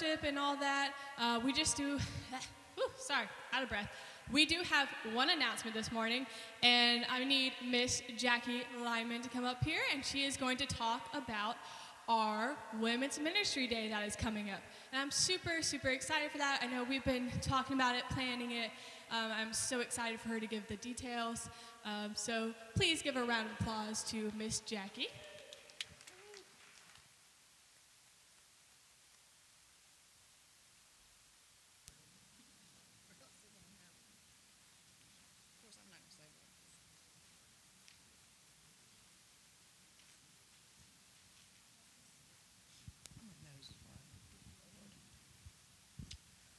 worship and all that, uh, we just do, sorry, out of breath. We do have one announcement this morning, and I need Miss Jackie Lyman to come up here, and she is going to talk about our Women's Ministry Day that is coming up. And I'm super, super excited for that. I know we've been talking about it, planning it. Um, I'm so excited for her to give the details. Um, so please give a round of applause to Miss Jackie.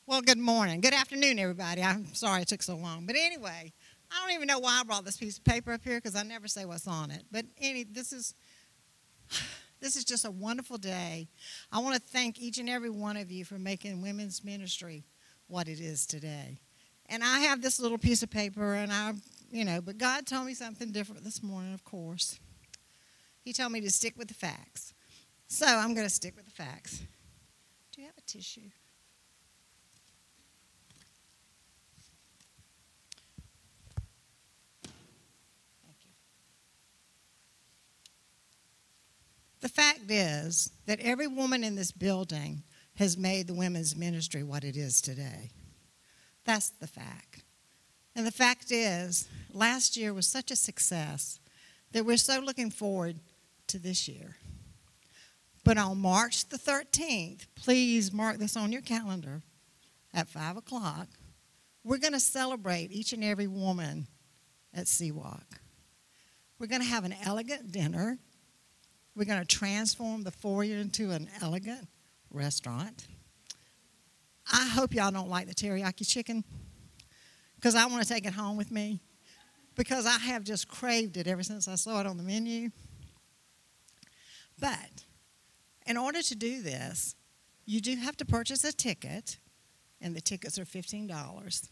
Well, good morning. Good afternoon, everybody. I'm sorry it took so long. But anyway, I don't even know why I brought this piece of paper up here because I never say what's on it. But any, this is this is just a wonderful day. I want to thank each and every one of you for making women's ministry what it is today. And I have this little piece of paper, and I, you know, but God told me something different this morning, of course. He told me to stick with the facts. So I'm going to stick with the facts. Do you have a tissue? The fact is that every woman in this building has made the women's ministry what it is today. That's the fact. And the fact is, last year was such a success that we're so looking forward to this year. But on March the 13th, please mark this on your calendar at 5 o'clock, we're going to celebrate each and every woman at Seawalk. We're going to have an elegant dinner we're going to transform the foyer into an elegant restaurant. I hope y'all don't like the teriyaki chicken because I want to take it home with me because I have just craved it ever since I saw it on the menu. But in order to do this, you do have to purchase a ticket, and the tickets are $15.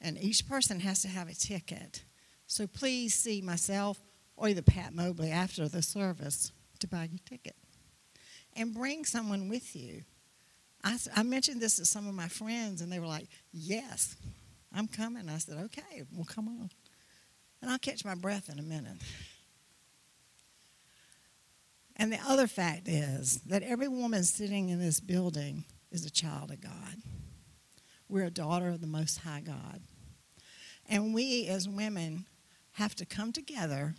And each person has to have a ticket. So please see myself or either Pat Mobley after the service to buy your ticket. And bring someone with you. I, I mentioned this to some of my friends, and they were like, Yes, I'm coming. I said, Okay, well, come on. And I'll catch my breath in a minute. And the other fact is that every woman sitting in this building is a child of God. We're a daughter of the Most High God. And we as women have to come together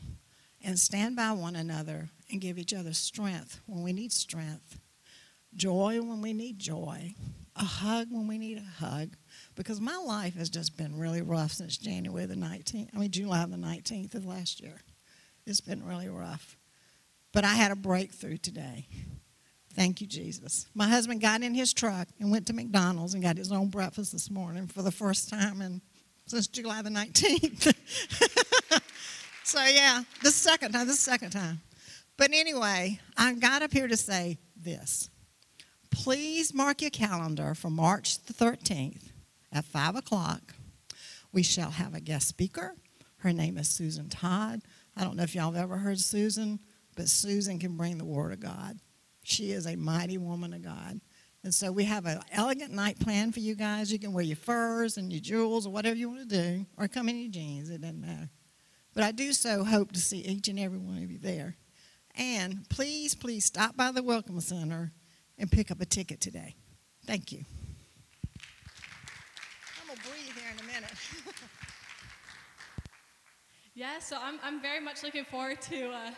and stand by one another and give each other strength when we need strength, joy when we need joy, a hug when we need a hug. Because my life has just been really rough since January the 19th, I mean, July the 19th of last year. It's been really rough. But I had a breakthrough today. Thank you, Jesus. My husband got in his truck and went to McDonald's and got his own breakfast this morning for the first time in, since July the 19th. So yeah, the second time, the second time. But anyway, I got up here to say this. Please mark your calendar for March the 13th at 5 o'clock. We shall have a guest speaker. Her name is Susan Todd. I don't know if y'all have ever heard Susan, but Susan can bring the Word of God. She is a mighty woman of God. And so we have an elegant night planned for you guys. You can wear your furs and your jewels or whatever you want to do, or come in your jeans, it doesn't matter. But I do so hope to see each and every one of you there. And please, please stop by the Welcome Center and pick up a ticket today. Thank you. I'm going to breathe here in a minute. yeah, so I'm, I'm very much looking forward to, uh,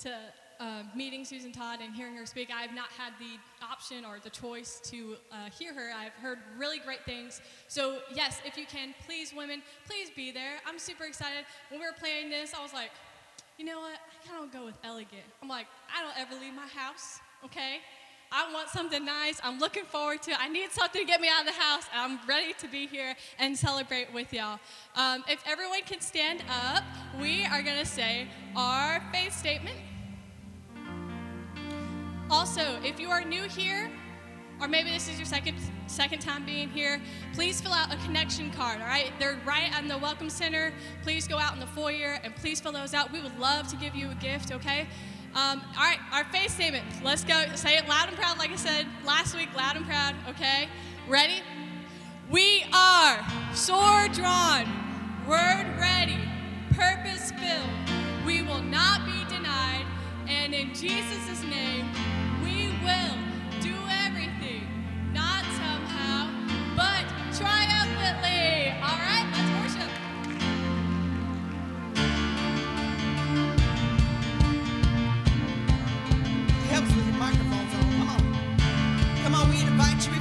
to uh, meeting Susan Todd and hearing her speak. I have not had the option or the choice to uh, hear her. I've heard really great things. So, yes, if you can, please, women, please be there. I'm super excited. When we were playing this, I was like, you know what? I kind of go with elegant. I'm like, I don't ever leave my house, okay? I want something nice. I'm looking forward to it. I need something to get me out of the house. I'm ready to be here and celebrate with y'all. Um, if everyone can stand up, we are going to say our faith statement. Also, if you are new here, or maybe this is your second second time being here, please fill out a connection card. All right, they're right on the welcome center. Please go out in the foyer and please fill those out. We would love to give you a gift. Okay. Um, all right, our faith statement. Let's go. Say it loud and proud, like I said last week. Loud and proud. Okay. Ready? We are sword drawn, word ready, purpose filled. We will not be denied, and in Jesus' name, will do everything, not somehow, but triumphantly. All right, let's worship. helps with your microphones on. Come on. Come on, we invite you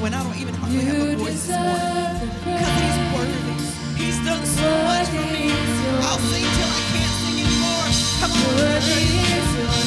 when I don't even hardly have a voice this morning. Because He's worthy. He's done so much for me. I'll sing till I can't sing anymore. Come on.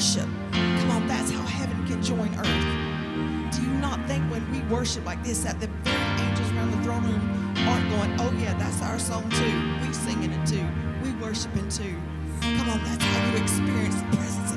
worship. Come on, that's how heaven can join earth. Do you not think when we worship like this that the very angels around the throne room aren't going, oh yeah, that's our song too. We singing it too. We worshiping too. Come on, that's how you experience the presence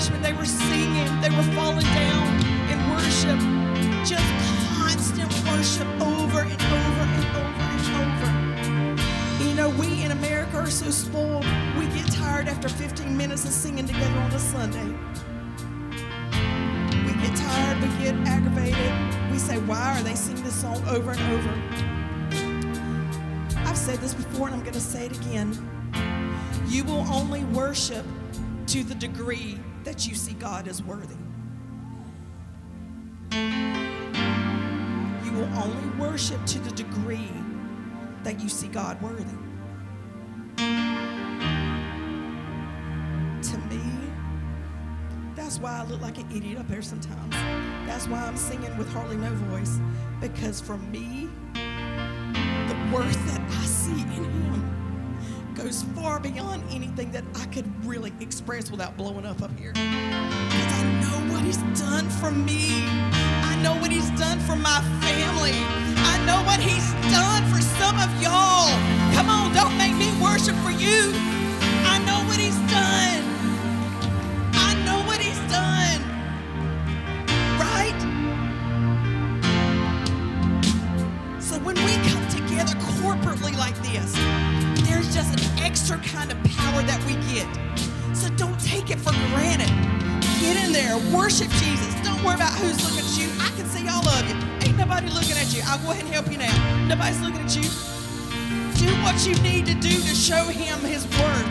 worshiping, they were singing, they were falling down in worship. Just constant worship over and over and over and over. You know, we in America are so spoiled, we get tired after 15 minutes of singing together on a Sunday. We get tired, we get aggravated. We say, why are they singing this song over and over? I've said this before and I'm going to say it again. You will only worship to the degree that you see God as worthy. You will only worship to the degree that you see God worthy. To me, that's why I look like an idiot up there sometimes. That's why I'm singing with hardly no voice. Because for me, the worth that I see in Him goes far beyond anything that I could really express without blowing up up here. Because I know what He's done for me. I know what He's done for my family. I know what He's done for some of y'all. Come on, don't make me worship for you. I know what He's done. I know what He's done. Right? So when we come together corporately like this, there's just extra kind of power that we get. So don't take it for granted. Get in there, worship Jesus. Don't worry about who's looking at you. I can see all of you. Ain't nobody looking at you. I'll go ahead and help you now. Nobody's looking at you. Do what you need to do to show him his worth.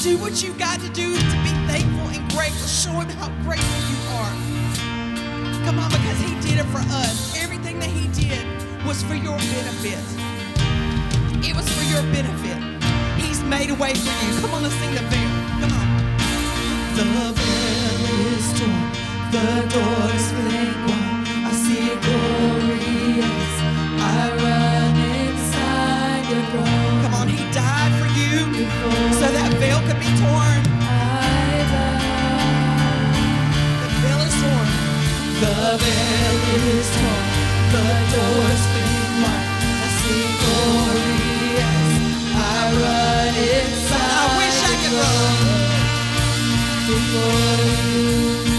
Do what you got to do to be thankful and grateful. Show him how grateful you are. Come on, because he did it for us. Everything that he did was for your benefit. It was for your benefit. Made a way for you. Come on, let's sing the veil. Come on. The veil is torn, the doors fling wide. I see it glorious. I run inside your throne. Come on, he died for you so that veil could be torn. The veil is torn. The veil is torn. The doors fling wide. I see glorious. I run run. Before you,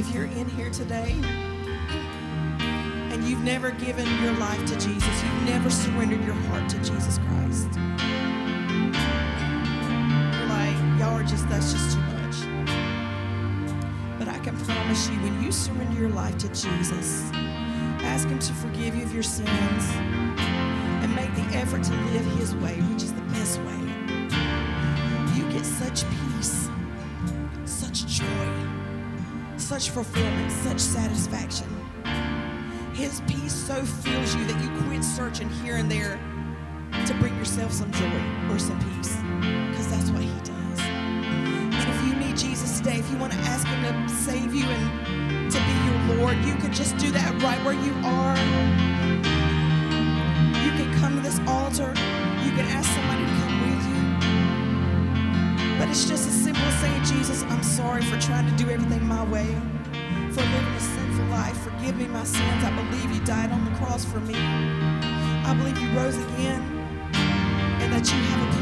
If you're in here today and you've never given your life to Jesus, you've never surrendered your heart to Jesus Christ, you're like, y'all are just, that's just too much. But I can promise you, when you surrender your life to Jesus, ask Him to forgive you of your sins and make the effort to live His way, which is the best way, you get such peace, such fulfillment, such satisfaction. His peace so fills you that you quit searching here and there to bring yourself some joy or some peace, because that's what He does. And if you need Jesus today, if you want to ask Him to save you and to be your Lord, you can just do that right where you are. You can come to this altar. You can ask somebody it's just as simple as saying, Jesus, I'm sorry for trying to do everything my way, for living a sinful life. Forgive me my sins. I believe you died on the cross for me. I believe you rose again and that you have a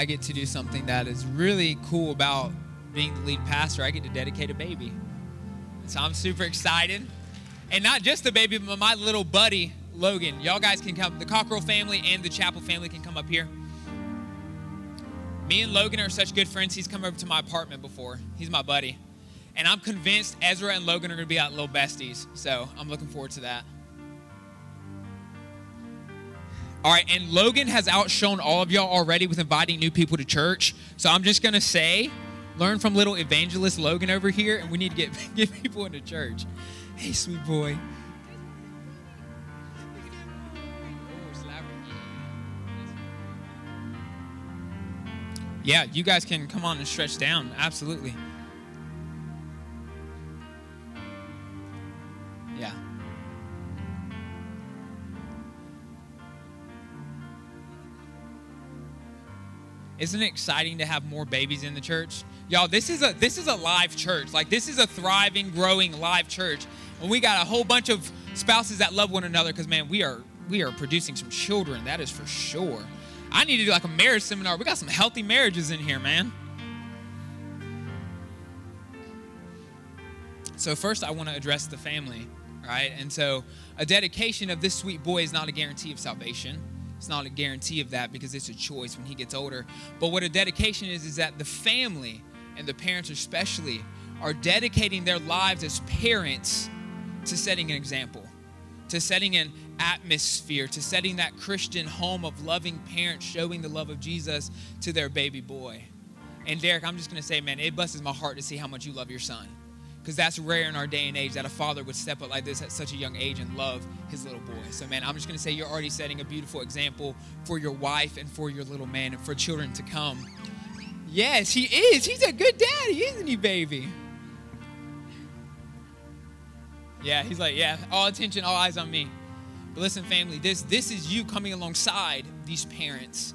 I get to do something that is really cool about being the lead pastor. I get to dedicate a baby. So I'm super excited. And not just the baby, but my little buddy, Logan. Y'all guys can come. The Cockrell family and the Chapel family can come up here. Me and Logan are such good friends. He's come over to my apartment before. He's my buddy. And I'm convinced Ezra and Logan are going to be out little besties. So I'm looking forward to that. All right, and Logan has outshone all of y'all already with inviting new people to church. So I'm just gonna say, learn from little evangelist Logan over here, and we need to get get people into church. Hey, sweet boy. Yeah, you guys can come on and stretch down. Absolutely. Isn't it exciting to have more babies in the church? Y'all, this is a this is a live church. Like this is a thriving, growing live church. And we got a whole bunch of spouses that love one another because man, we are we are producing some children, that is for sure. I need to do like a marriage seminar. We got some healthy marriages in here, man. So first I want to address the family, right? And so a dedication of this sweet boy is not a guarantee of salvation. It's not a guarantee of that because it's a choice when he gets older. But what a dedication is is that the family and the parents especially are dedicating their lives as parents to setting an example, to setting an atmosphere, to setting that Christian home of loving parents showing the love of Jesus to their baby boy. And Derek, I'm just going to say, man, it blesses my heart to see how much you love your son. Because that's rare in our day and age that a father would step up like this at such a young age and love his little boy. So, man, I'm just going to say you're already setting a beautiful example for your wife and for your little man and for children to come. Yes, he is. He's a good daddy, isn't he, baby? Yeah, he's like, yeah, all attention, all eyes on me. But listen, family, this this is you coming alongside these parents.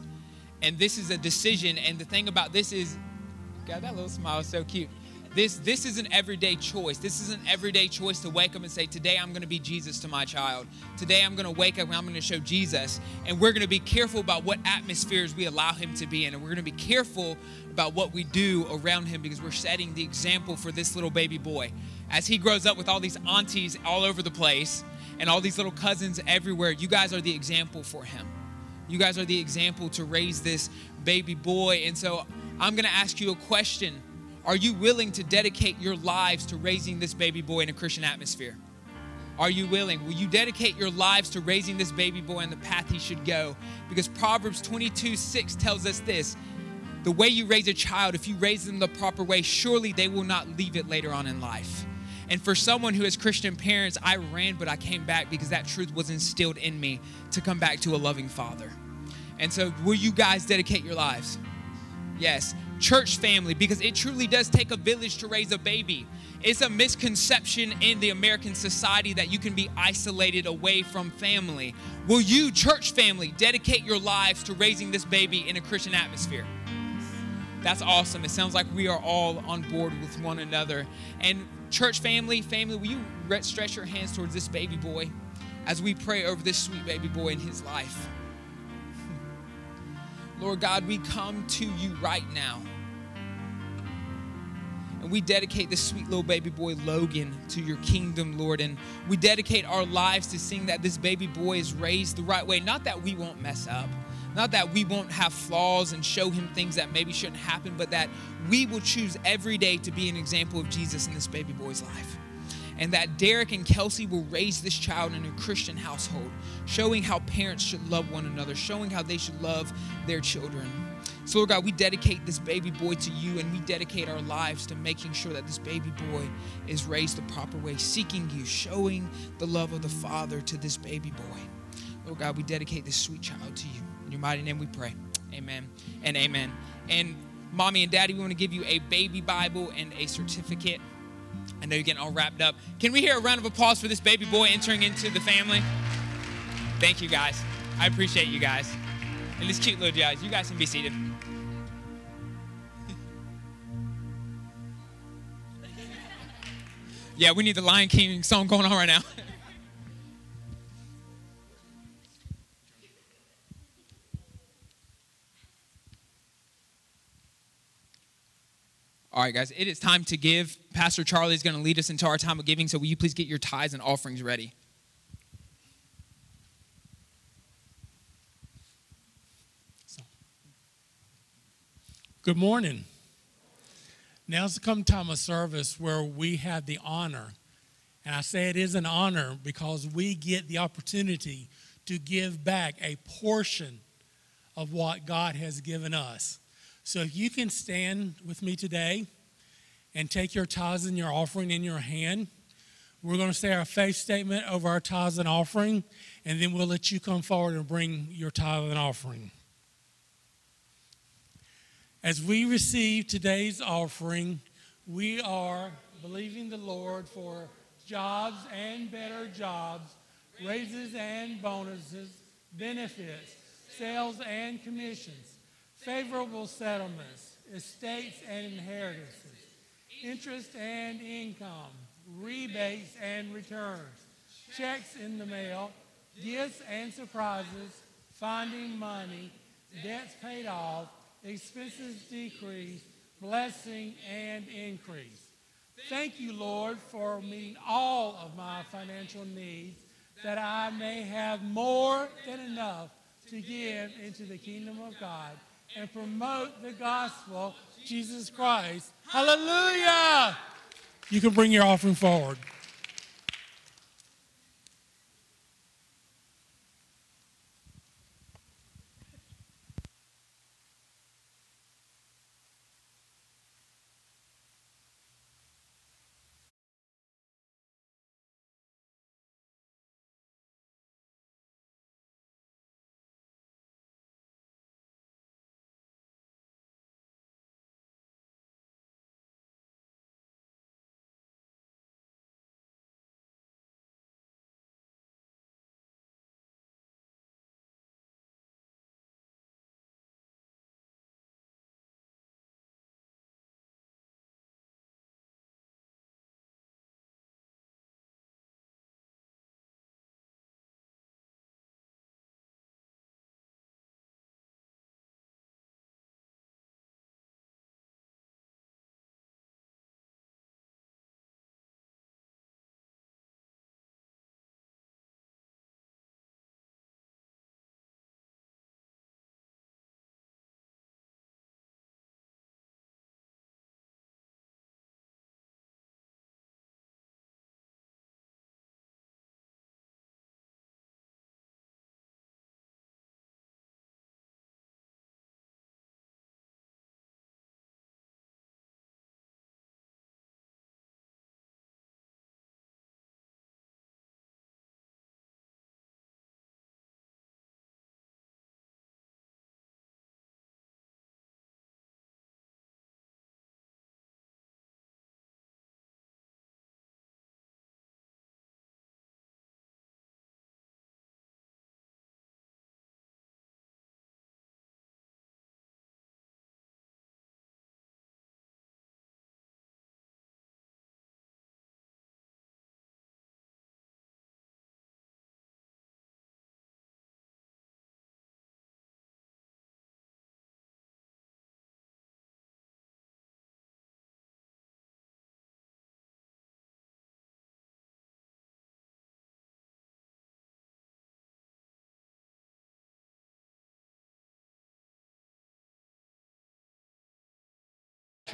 And this is a decision. And the thing about this is, God, that little smile is so cute. This this is an everyday choice. This is an everyday choice to wake up and say, Today I'm gonna be Jesus to my child. Today I'm gonna wake up and I'm gonna show Jesus. And we're gonna be careful about what atmospheres we allow him to be in. And we're gonna be careful about what we do around him because we're setting the example for this little baby boy. As he grows up with all these aunties all over the place and all these little cousins everywhere, you guys are the example for him. You guys are the example to raise this baby boy. And so I'm going to ask you a question. Are you willing to dedicate your lives to raising this baby boy in a Christian atmosphere? Are you willing? Will you dedicate your lives to raising this baby boy in the path he should go? Because Proverbs 22 6 tells us this the way you raise a child, if you raise them the proper way, surely they will not leave it later on in life. And for someone who has Christian parents, I ran, but I came back because that truth was instilled in me to come back to a loving father. And so, will you guys dedicate your lives? Yes. Church family, because it truly does take a village to raise a baby. It's a misconception in the American society that you can be isolated away from family. Will you, church family, dedicate your lives to raising this baby in a Christian atmosphere? That's awesome. It sounds like we are all on board with one another. And church family, family, will you stretch your hands towards this baby boy as we pray over this sweet baby boy in his life? Lord God, we come to you right now. And we dedicate this sweet little baby boy, Logan, to your kingdom, Lord. And we dedicate our lives to seeing that this baby boy is raised the right way. Not that we won't mess up, not that we won't have flaws and show him things that maybe shouldn't happen, but that we will choose every day to be an example of Jesus in this baby boy's life. And that Derek and Kelsey will raise this child in a Christian household, showing how parents should love one another, showing how they should love their children. So, Lord God, we dedicate this baby boy to you and we dedicate our lives to making sure that this baby boy is raised the proper way, seeking you, showing the love of the Father to this baby boy. Lord God, we dedicate this sweet child to you. In your mighty name we pray. Amen and amen. And mommy and daddy, we want to give you a baby Bible and a certificate. I know you're getting all wrapped up. Can we hear a round of applause for this baby boy entering into the family? Thank you guys. I appreciate you guys. And this cute little guys. You guys can be seated. yeah, we need the Lion King song going on right now. All right, guys, it is time to give. Pastor Charlie is going to lead us into our time of giving, so will you please get your tithes and offerings ready? Good morning. Now's come time of service where we have the honor, and I say it is an honor because we get the opportunity to give back a portion of what God has given us. So if you can stand with me today and take your tithes and your offering in your hand, we're going to say our faith statement over our tithes and offering, and then we'll let you come forward and bring your tithe and offering. As we receive today's offering, we are believing the Lord for jobs and better jobs, raises and bonuses, benefits, sales and commissions, favorable settlements, estates and inheritances, interest and income, rebates and returns, checks in the mail, gifts and surprises, finding money, debts paid off, expenses decreased, blessing and increase. Thank you, Lord, for meeting all of my financial needs, that I may have more than enough to give into the kingdom of God and promote the gospel Jesus Christ. Hallelujah! You can bring your offering forward.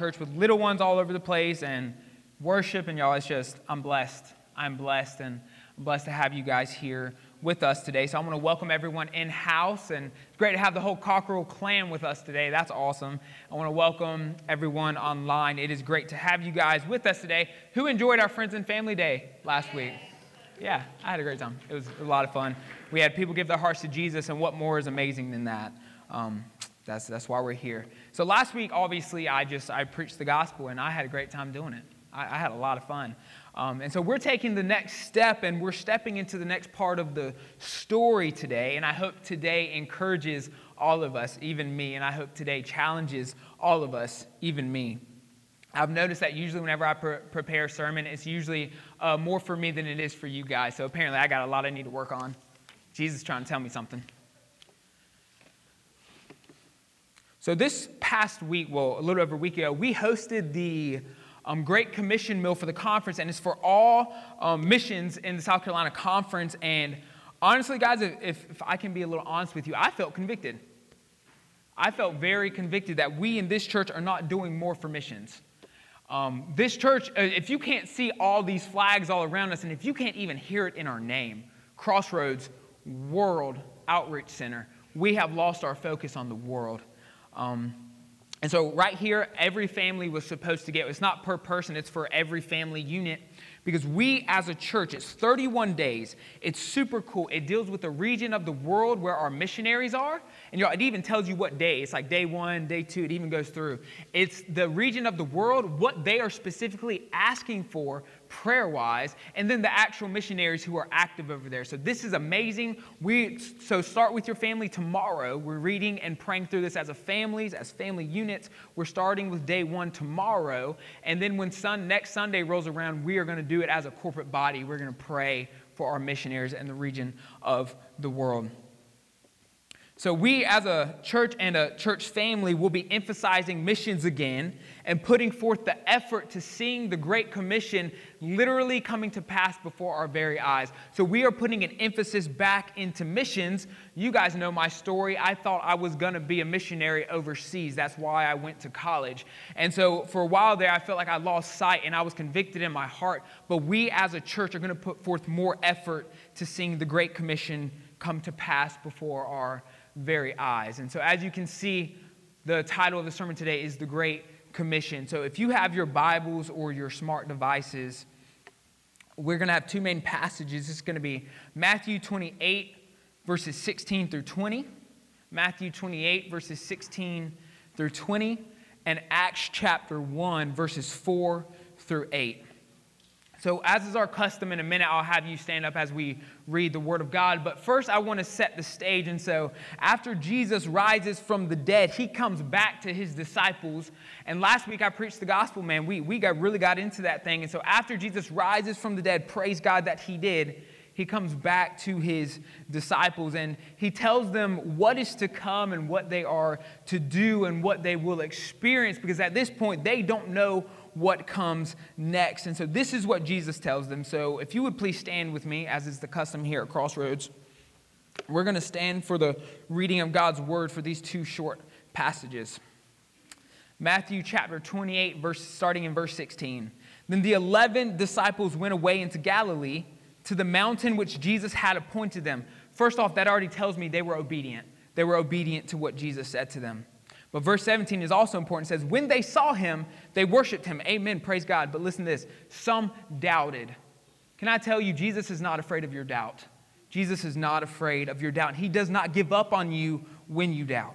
Church with little ones all over the place and worship and y'all it's just i'm blessed. I'm blessed and i'm blessed to have you guys here with us today. So i want to welcome everyone in house and it's great to have the whole Cockrell clan with us today. That's awesome. I want to welcome everyone online. It is great to have you guys with us today. Who enjoyed our friends and family day last week? Yeah i had a great time. It was a lot of fun. We had people give their hearts to jesus and what more is amazing than that? Um, that's, that's why we're here. So last week, obviously, I just I preached the gospel, and I had a great time doing it. I, I had a lot of fun. Um, and so we're taking the next step, and we're stepping into the next part of the story today. And I hope today encourages all of us, even me. And I hope today challenges all of us, even me. I've noticed that usually whenever I pre- prepare a sermon, it's usually uh, more for me than it is for you guys. So apparently, I got a lot I need to work on. Jesus trying to tell me something. So, this past week, well, a little over a week ago, we hosted the um, Great Commission Meal for the conference, and it's for all um, missions in the South Carolina Conference. And honestly, guys, if, if I can be a little honest with you, I felt convicted. I felt very convicted that we in this church are not doing more for missions. Um, this church, uh, if you can't see all these flags all around us, and if you can't even hear it in our name, Crossroads, World Outreach Center. We have lost our focus on the world. Um, and so, right here, every family was supposed to get, it's not per person, it's for every family unit. Because we as a church, it's 31 days. It's super cool. It deals with the region of the world where our missionaries are. And you know, it even tells you what day. It's like day one, day two, it even goes through. It's the region of the world, what they are specifically asking for prayer wise, and then the actual missionaries who are active over there. So this is amazing. We so start with your family tomorrow. We're reading and praying through this as a families, as family units. We're starting with day one tomorrow, and then when sun, next Sunday rolls around, we are going to do it as a corporate body. We're going to pray for our missionaries in the region of the world. So, we as a church and a church family will be emphasizing missions again and putting forth the effort to seeing the Great Commission literally coming to pass before our very eyes. So, we are putting an emphasis back into missions. You guys know my story. I thought I was going to be a missionary overseas. That's why I went to college. And so, for a while there, I felt like I lost sight and I was convicted in my heart. But we as a church are going to put forth more effort to seeing the Great Commission come to pass before our very eyes. And so, as you can see, the title of the sermon today is The Great Commission. So, if you have your Bibles or your smart devices, we're going to have two main passages. It's going to be Matthew 28, verses 16 through 20, Matthew 28, verses 16 through 20, and Acts chapter 1, verses 4 through 8. So, as is our custom, in a minute, I'll have you stand up as we read the Word of God. But first, I want to set the stage. And so, after Jesus rises from the dead, he comes back to his disciples. And last week, I preached the gospel, man. We, we got, really got into that thing. And so, after Jesus rises from the dead, praise God that he did, he comes back to his disciples and he tells them what is to come and what they are to do and what they will experience because at this point, they don't know what comes next. And so this is what Jesus tells them. So if you would please stand with me, as is the custom here at Crossroads, we're going to stand for the reading of God's word for these two short passages. Matthew chapter 28, verse, starting in verse 16. Then the 11 disciples went away into Galilee to the mountain which Jesus had appointed them. First off, that already tells me they were obedient. They were obedient to what Jesus said to them. But verse 17 is also important. It says, When they saw him, they worshiped him. Amen. Praise God. But listen to this some doubted. Can I tell you, Jesus is not afraid of your doubt. Jesus is not afraid of your doubt. He does not give up on you when you doubt.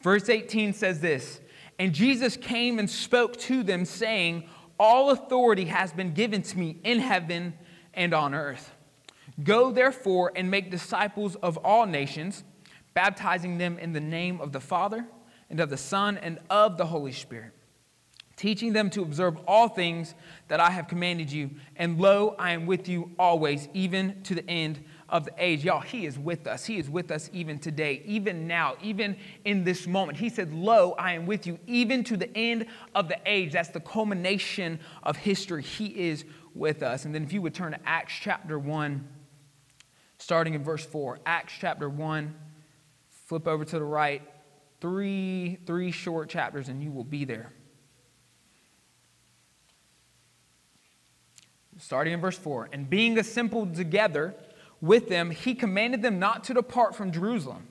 Verse 18 says this And Jesus came and spoke to them, saying, All authority has been given to me in heaven and on earth. Go therefore and make disciples of all nations, baptizing them in the name of the Father and of the Son, and of the Holy Spirit, teaching them to observe all things that I have commanded you. And lo, I am with you always, even to the end of the age. Y'all, He is with us. He is with us even today, even now, even in this moment. He said, Lo, I am with you, even to the end of the age. That's the culmination of history. He is with us. And then if you would turn to Acts chapter 1, starting in verse 4. Acts chapter 1, flip over to the right three, three short chapters and you will be there. Starting in verse 4 And being assembled together with them, he commanded them not to depart from Jerusalem,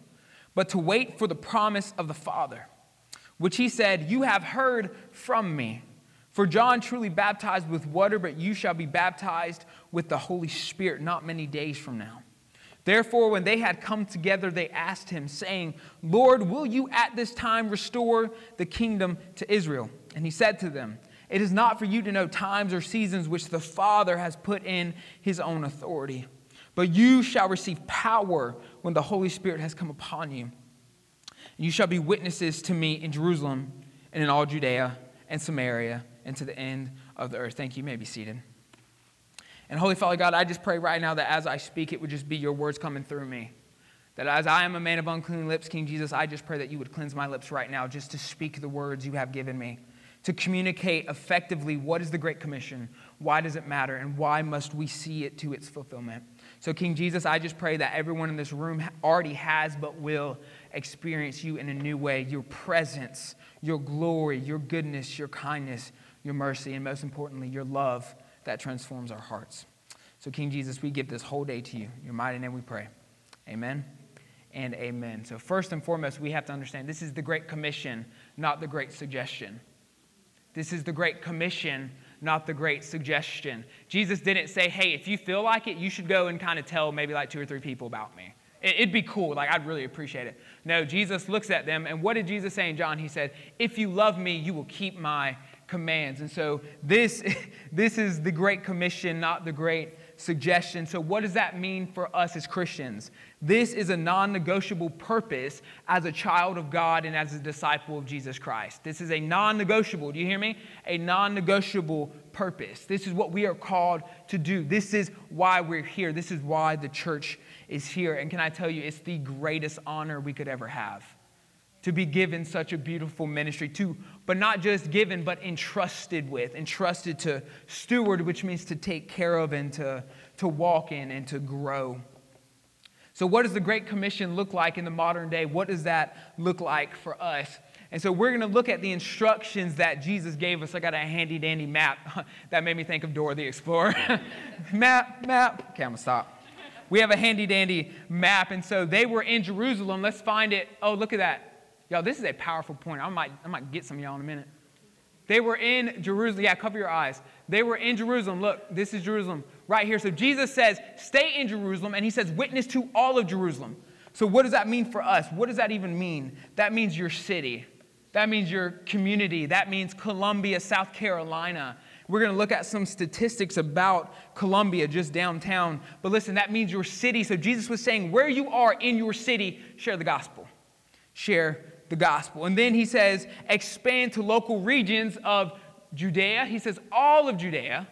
but to wait for the promise of the Father, which he said, You have heard from me. For John truly baptized with water, but you shall be baptized with the Holy Spirit not many days from now. Therefore, when they had come together, they asked him, saying, Lord, will you at this time restore the kingdom to Israel? And he said to them, It is not for you to know times or seasons which the Father has put in his own authority, but you shall receive power when the Holy Spirit has come upon you. And you shall be witnesses to me in Jerusalem and in all Judea and Samaria and to the end of the earth. Thank you. You may be seated. And Holy Father God, I just pray right now that as I speak, it would just be your words coming through me. That as I am a man of unclean lips, King Jesus, I just pray that you would cleanse my lips right now just to speak the words you have given me, to communicate effectively what is the Great Commission, why does it matter, and why must we see it to its fulfillment. So, King Jesus, I just pray that everyone in this room already has but will experience you in a new way your presence, your glory, your goodness, your kindness, your mercy, and most importantly, your love that transforms our hearts. So, King Jesus, we give this whole day to you. In your mighty name we pray. Amen and amen. So, first and foremost, we have to understand this is the Great Commission, not the Great Suggestion. This is the Great Commission, not the Great Suggestion. Jesus didn't say, hey, if you feel like it, you should go and kind of tell maybe like two or three people about me. It- It'd be cool. Like, I'd really appreciate it. No, Jesus looks at them, and what did Jesus say in John? He said, If you love me, you will keep my commands. And so, this, this is the Great Commission, not the Great Suggestion. So, what does that mean for us as Christians? This is a non negotiable purpose as a child of God and as a disciple of Jesus Christ. This is a non negotiable, do you hear me? A non negotiable purpose. This is what we are called to do. This is why we're here. This is why the church is here. And can I tell you, it's the greatest honor we could ever have to be given such a beautiful ministry to but not just given but entrusted with entrusted to steward which means to take care of and to, to walk in and to grow. So what does the great commission look like in the modern day? What does that look like for us? And so we're going to look at the instructions that jesus gave us. I got a handy dandy map that made me think of dora the explorer. Map map okay i'm gonna stop. We have a handy dandy map and so they were in jerusalem. Let's find it. Oh look at that Y'all, this is a powerful point. I might, I might get some of y'all in a minute. They were in Jerusalem. Yeah, cover your eyes. They were in Jerusalem. Look, this is Jerusalem right here. So Jesus says, stay in Jerusalem, and he says, witness to all of Jerusalem. So what does that mean for us? What does that even mean? That means your city. That means your community. That means Columbia, South Carolina. We're going to look at some statistics about Columbia, just downtown. But listen, that means your city. So Jesus was saying, where you are in your city, share the gospel. Share the gospel. And then he says, expand to local regions of Judea. He says, all of Judea.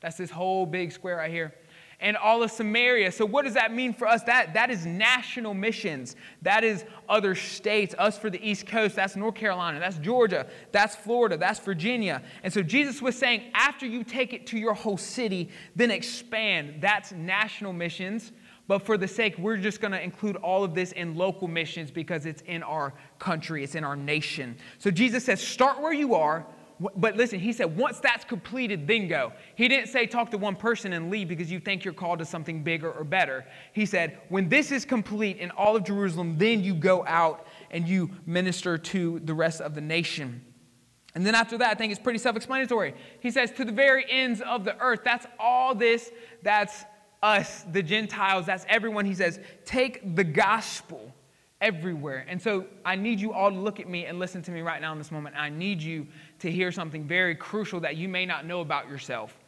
That's this whole big square right here. And all of Samaria. So, what does that mean for us? That, that is national missions. That is other states. Us for the East Coast, that's North Carolina, that's Georgia, that's Florida, that's Virginia. And so, Jesus was saying, after you take it to your whole city, then expand. That's national missions. But for the sake, we're just going to include all of this in local missions because it's in our country, it's in our nation. So Jesus says, start where you are. But listen, he said, once that's completed, then go. He didn't say talk to one person and leave because you think you're called to something bigger or better. He said, when this is complete in all of Jerusalem, then you go out and you minister to the rest of the nation. And then after that, I think it's pretty self explanatory. He says, to the very ends of the earth. That's all this, that's us, the Gentiles, that's everyone. He says, take the gospel everywhere. And so I need you all to look at me and listen to me right now in this moment. I need you to hear something very crucial that you may not know about yourself.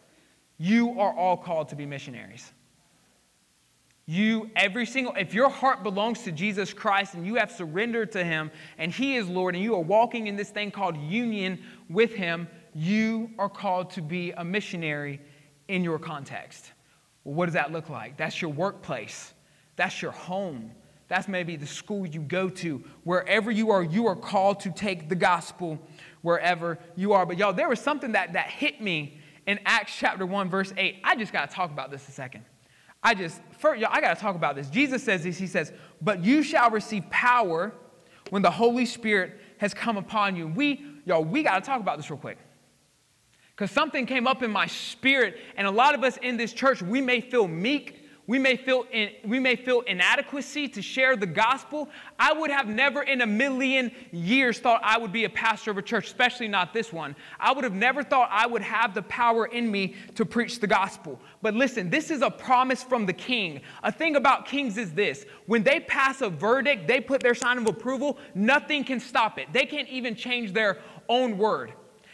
You are all called to be missionaries. You, every single, if your heart belongs to Jesus Christ and you have surrendered to Him and He is Lord and you are walking in this thing called union with Him, you are called to be a missionary in your context. Well, what does that look like? That's your workplace, that's your home, that's maybe the school you go to. Wherever you are, you are called to take the gospel wherever you are. But y'all, there was something that, that hit me in Acts chapter 1, verse 8. I just got to talk about this a second. I just, first, y'all, I got to talk about this. Jesus says this. He says, But you shall receive power when the Holy Spirit has come upon you. We, y'all, we got to talk about this real quick because something came up in my spirit and a lot of us in this church we may feel meek we may feel in, we may feel inadequacy to share the gospel. I would have never in a million years thought i would be a pastor of a church especially not this one. I would have never thought i would have the power in me to preach the gospel. But listen this is a promise from the king. A thing about kings is this. When they pass a verdict they put their sign of approval nothing can stop it. They can't even change their own word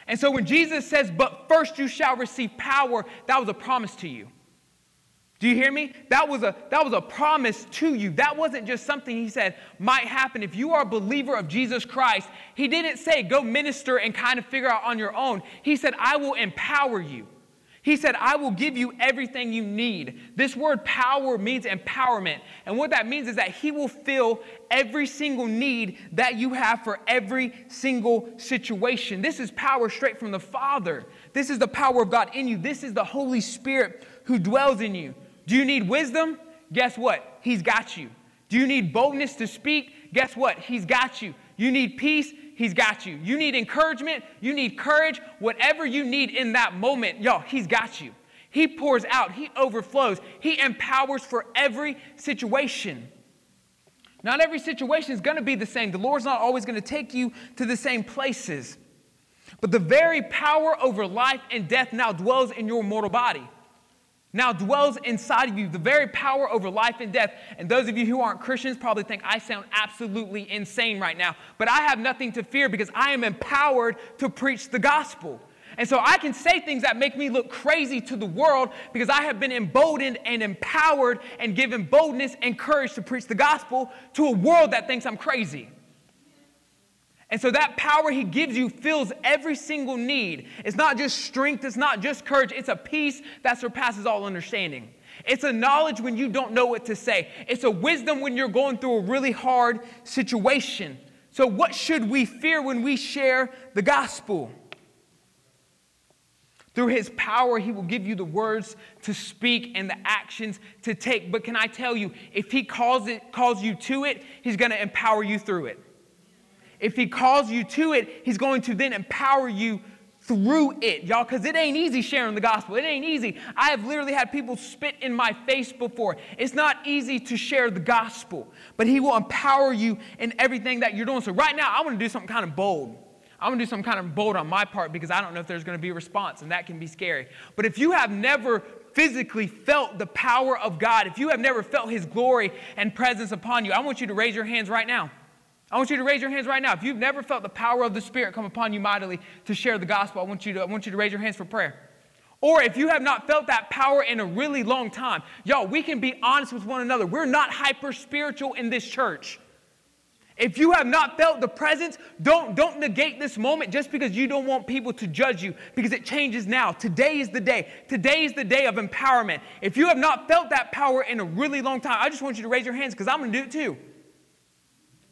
and so when Jesus says, But first you shall receive power, that was a promise to you. Do you hear me? That was a that was a promise to you. That wasn't just something he said might happen if you are a believer of Jesus Christ. He didn't say go minister and kind of figure out on your own. He said I will empower you. He said, I will give you everything you need. This word power means empowerment. And what that means is that He will fill every single need that you have for every single situation. This is power straight from the Father. This is the power of God in you. This is the Holy Spirit who dwells in you. Do you need wisdom? Guess what? He's got you. Do you need boldness to speak? Guess what? He's got you. You need peace? He's got you. You need encouragement, you need courage, whatever you need in that moment, y'all, He's got you. He pours out, He overflows, He empowers for every situation. Not every situation is going to be the same. The Lord's not always going to take you to the same places. But the very power over life and death now dwells in your mortal body. Now dwells inside of you, the very power over life and death. And those of you who aren't Christians probably think I sound absolutely insane right now. But I have nothing to fear because I am empowered to preach the gospel. And so I can say things that make me look crazy to the world because I have been emboldened and empowered and given boldness and courage to preach the gospel to a world that thinks I'm crazy. And so that power he gives you fills every single need. It's not just strength, it's not just courage, it's a peace that surpasses all understanding. It's a knowledge when you don't know what to say. It's a wisdom when you're going through a really hard situation. So, what should we fear when we share the gospel? Through his power, he will give you the words to speak and the actions to take. But can I tell you, if he calls, it, calls you to it, he's going to empower you through it. If he calls you to it, he's going to then empower you through it, y'all, because it ain't easy sharing the gospel. It ain't easy. I have literally had people spit in my face before. It's not easy to share the gospel, but he will empower you in everything that you're doing. So, right now, I want to do something kind of bold. I'm gonna do something kind of bold on my part because I don't know if there's gonna be a response, and that can be scary. But if you have never physically felt the power of God, if you have never felt His glory and presence upon you, I want you to raise your hands right now. I want you to raise your hands right now. If you've never felt the power of the Spirit come upon you mightily to share the gospel, I want you to, I want you to raise your hands for prayer. Or if you have not felt that power in a really long time, y'all, we can be honest with one another. We're not hyper spiritual in this church. If you have not felt the presence, don't, don't negate this moment just because you don't want people to judge you because it changes now. Today is the day. Today is the day of empowerment. If you have not felt that power in a really long time, I just want you to raise your hands because I'm going to do it too.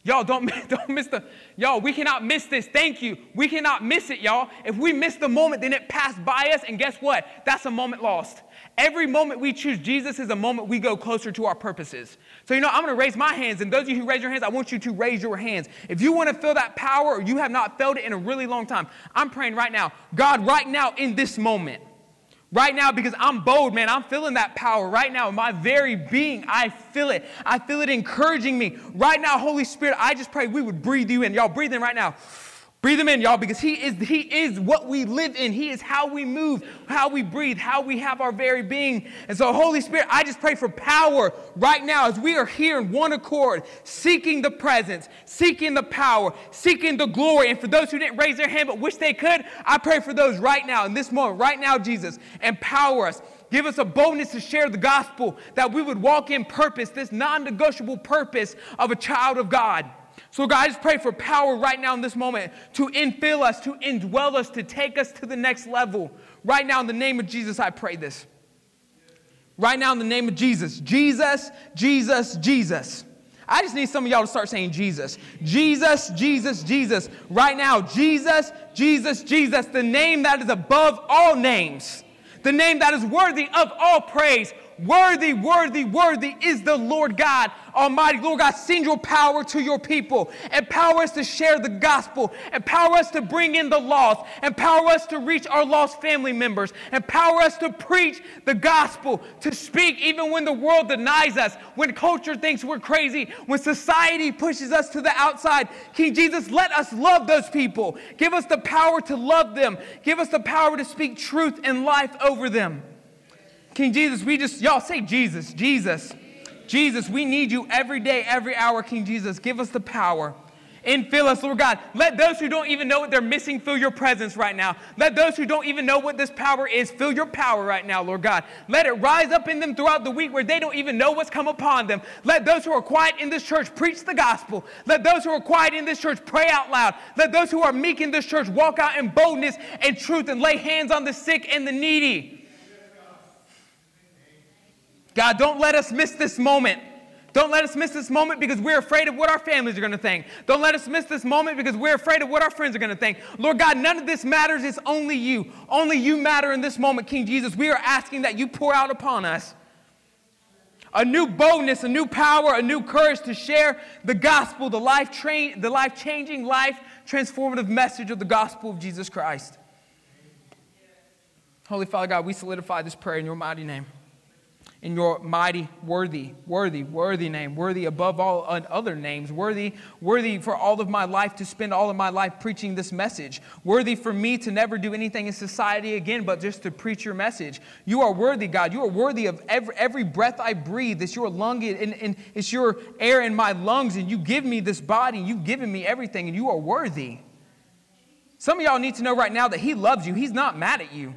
Y'all don't, don't miss the, y'all, we cannot miss this. Thank you. We cannot miss it, y'all. If we miss the moment, then it passed by us, and guess what? That's a moment lost. Every moment we choose Jesus is a moment we go closer to our purposes. So, you know, I'm going to raise my hands, and those of you who raise your hands, I want you to raise your hands. If you want to feel that power or you have not felt it in a really long time, I'm praying right now. God, right now in this moment, right now because I'm bold, man. I'm feeling that power right now. In my very being, I feel it. I feel it encouraging me. Right now, Holy Spirit, I just pray we would breathe you in. Y'all breathe in right now. Breathe him in, y'all, because he is, he is what we live in. He is how we move, how we breathe, how we have our very being. And so, Holy Spirit, I just pray for power right now as we are here in one accord, seeking the presence, seeking the power, seeking the glory. And for those who didn't raise their hand but wish they could, I pray for those right now, in this moment, right now, Jesus, empower us. Give us a boldness to share the gospel, that we would walk in purpose, this non negotiable purpose of a child of God. So, God, I just pray for power right now in this moment to infill us, to indwell us, to take us to the next level. Right now, in the name of Jesus, I pray this. Right now, in the name of Jesus. Jesus, Jesus, Jesus. I just need some of y'all to start saying Jesus. Jesus, Jesus, Jesus. Right now, Jesus, Jesus, Jesus. The name that is above all names. The name that is worthy of all praise. Worthy, worthy, worthy is the Lord God Almighty. Lord God, send your power to your people. Empower us to share the gospel. Empower us to bring in the lost. Empower us to reach our lost family members. Empower us to preach the gospel, to speak even when the world denies us, when culture thinks we're crazy, when society pushes us to the outside. King Jesus, let us love those people. Give us the power to love them. Give us the power to speak truth and life over them. King Jesus, we just, y'all say Jesus, Jesus, Jesus, we need you every day, every hour, King Jesus. Give us the power. and fill us, Lord God. Let those who don't even know what they're missing feel your presence right now. Let those who don't even know what this power is feel your power right now, Lord God. Let it rise up in them throughout the week where they don't even know what's come upon them. Let those who are quiet in this church preach the gospel. Let those who are quiet in this church pray out loud. Let those who are meek in this church walk out in boldness and truth and lay hands on the sick and the needy. God, don't let us miss this moment. Don't let us miss this moment because we're afraid of what our families are going to think. Don't let us miss this moment because we're afraid of what our friends are going to think. Lord God, none of this matters. It's only you. Only you matter in this moment, King Jesus. We are asking that you pour out upon us a new boldness, a new power, a new courage to share the gospel, the life train, the life changing, life transformative message of the gospel of Jesus Christ. Holy Father God, we solidify this prayer in your mighty name. In your mighty, worthy, worthy, worthy name, worthy above all other names, worthy, worthy for all of my life to spend all of my life preaching this message, worthy for me to never do anything in society again but just to preach your message. You are worthy, God. You are worthy of every, every breath I breathe. It's your lung and, and it's your air in my lungs, and you give me this body, and you've given me everything, and you are worthy. Some of y'all need to know right now that He loves you. He's not mad at you.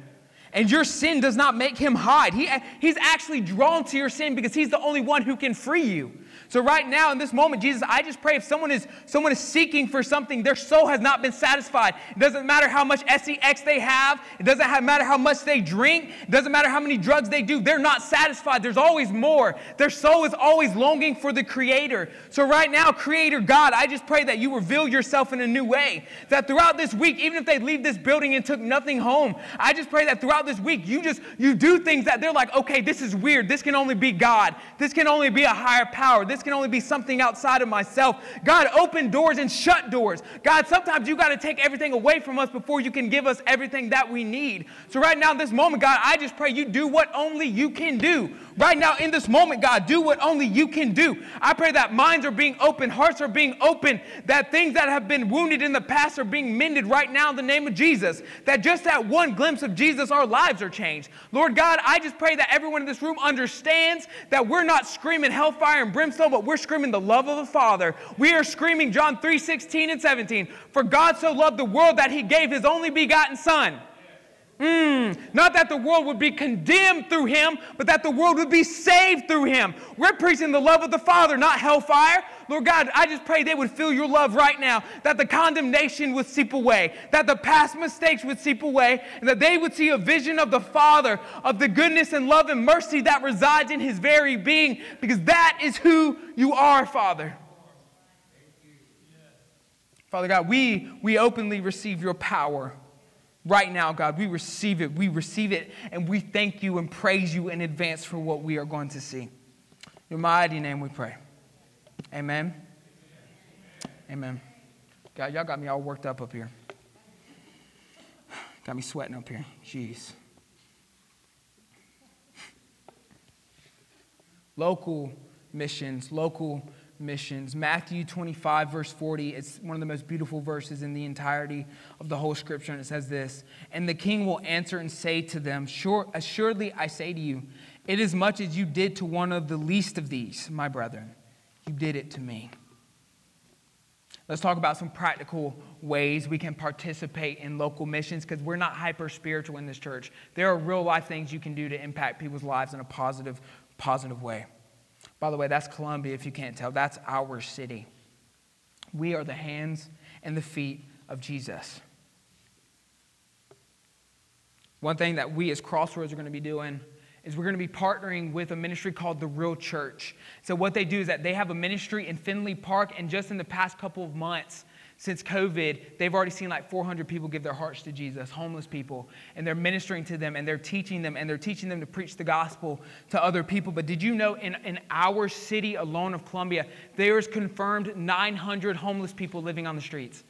And your sin does not make him hide. He, he's actually drawn to your sin because he's the only one who can free you. So right now in this moment, Jesus, I just pray if someone is someone is seeking for something, their soul has not been satisfied. It doesn't matter how much sex they have. It doesn't have, matter how much they drink. It doesn't matter how many drugs they do. They're not satisfied. There's always more. Their soul is always longing for the Creator. So right now, Creator God, I just pray that you reveal yourself in a new way. That throughout this week, even if they leave this building and took nothing home, I just pray that throughout this week, you just you do things that they're like, okay, this is weird. This can only be God. This can only be a higher power. This this can only be something outside of myself. God, open doors and shut doors. God, sometimes you got to take everything away from us before you can give us everything that we need. So, right now, this moment, God, I just pray you do what only you can do. Right now, in this moment, God, do what only you can do. I pray that minds are being open, hearts are being open, that things that have been wounded in the past are being mended right now in the name of Jesus. That just that one glimpse of Jesus, our lives are changed. Lord God, I just pray that everyone in this room understands that we're not screaming hellfire and brimstone but we're screaming the love of the Father. We are screaming John 3 16 and 17. For God so loved the world that he gave his only begotten Son. Mm, not that the world would be condemned through him, but that the world would be saved through him. We're preaching the love of the Father, not hellfire. Lord God, I just pray they would feel your love right now, that the condemnation would seep away, that the past mistakes would seep away, and that they would see a vision of the Father, of the goodness and love and mercy that resides in his very being, because that is who you are, Father. Father God, we, we openly receive your power. Right now, God, we receive it. We receive it, and we thank you and praise you in advance for what we are going to see. In your mighty name we pray. Amen. Amen. God, y'all got me all worked up up here. Got me sweating up here. Jeez. Local missions, local missions. Matthew 25, verse 40, it's one of the most beautiful verses in the entirety of the whole scripture. And it says this And the king will answer and say to them, sure, Assuredly, I say to you, it is much as you did to one of the least of these, my brethren, you did it to me. Let's talk about some practical ways we can participate in local missions because we're not hyper spiritual in this church. There are real life things you can do to impact people's lives in a positive, positive way. By the way, that's Columbia, if you can't tell. That's our city. We are the hands and the feet of Jesus. One thing that we as Crossroads are going to be doing is we're going to be partnering with a ministry called The Real Church. So, what they do is that they have a ministry in Finlay Park, and just in the past couple of months, since COVID, they've already seen like 400 people give their hearts to Jesus, homeless people, and they're ministering to them and they're teaching them and they're teaching them to preach the gospel to other people. But did you know in, in our city alone of Columbia, there's confirmed 900 homeless people living on the streets?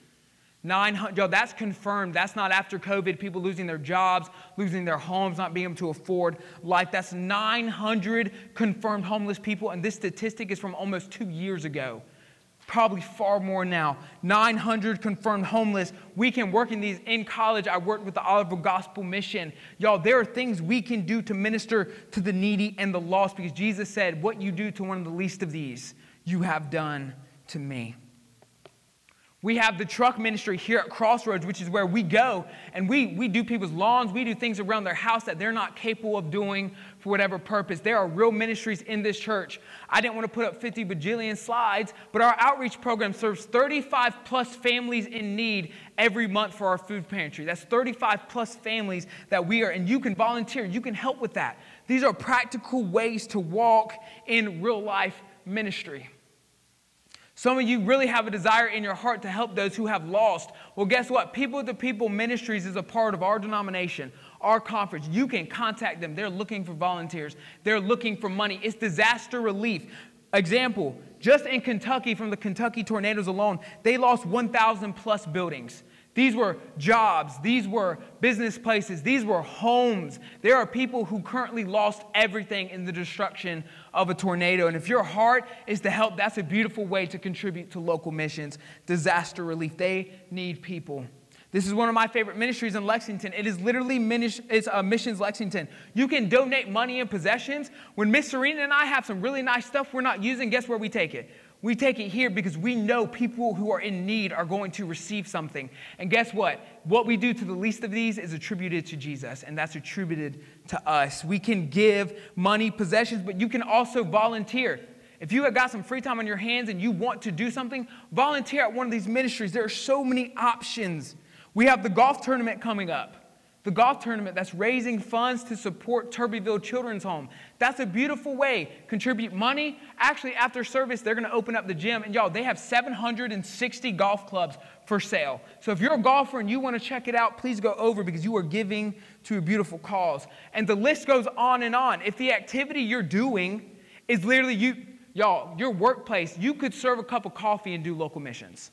900, yo, that's confirmed. That's not after COVID, people losing their jobs, losing their homes, not being able to afford life. That's 900 confirmed homeless people, and this statistic is from almost two years ago probably far more now. 900 confirmed homeless. We can work in these in college. I worked with the Oliver Gospel Mission. Y'all, there are things we can do to minister to the needy and the lost because Jesus said, What you do to one of the least of these, you have done to me. We have the truck ministry here at Crossroads, which is where we go and we, we do people's lawns. We do things around their house that they're not capable of doing for whatever purpose. There are real ministries in this church. I didn't want to put up 50 bajillion slides, but our outreach program serves 35 plus families in need every month for our food pantry. That's 35 plus families that we are, and you can volunteer, you can help with that. These are practical ways to walk in real life ministry. Some of you really have a desire in your heart to help those who have lost. Well, guess what? People to People Ministries is a part of our denomination, our conference. You can contact them. They're looking for volunteers, they're looking for money. It's disaster relief. Example, just in Kentucky, from the Kentucky tornadoes alone, they lost 1,000 plus buildings. These were jobs. These were business places. These were homes. There are people who currently lost everything in the destruction of a tornado. And if your heart is to help, that's a beautiful way to contribute to local missions, disaster relief. They need people. This is one of my favorite ministries in Lexington. It is literally it's, uh, Missions Lexington. You can donate money and possessions. When Miss Serena and I have some really nice stuff we're not using, guess where we take it? We take it here because we know people who are in need are going to receive something. And guess what? What we do to the least of these is attributed to Jesus, and that's attributed to us. We can give money, possessions, but you can also volunteer. If you have got some free time on your hands and you want to do something, volunteer at one of these ministries. There are so many options. We have the golf tournament coming up the golf tournament that's raising funds to support Turbyville Children's Home. That's a beautiful way. Contribute money. Actually, after service, they're going to open up the gym. And y'all, they have 760 golf clubs for sale. So if you're a golfer and you want to check it out, please go over because you are giving to a beautiful cause. And the list goes on and on. If the activity you're doing is literally you, y'all, your workplace, you could serve a cup of coffee and do local missions.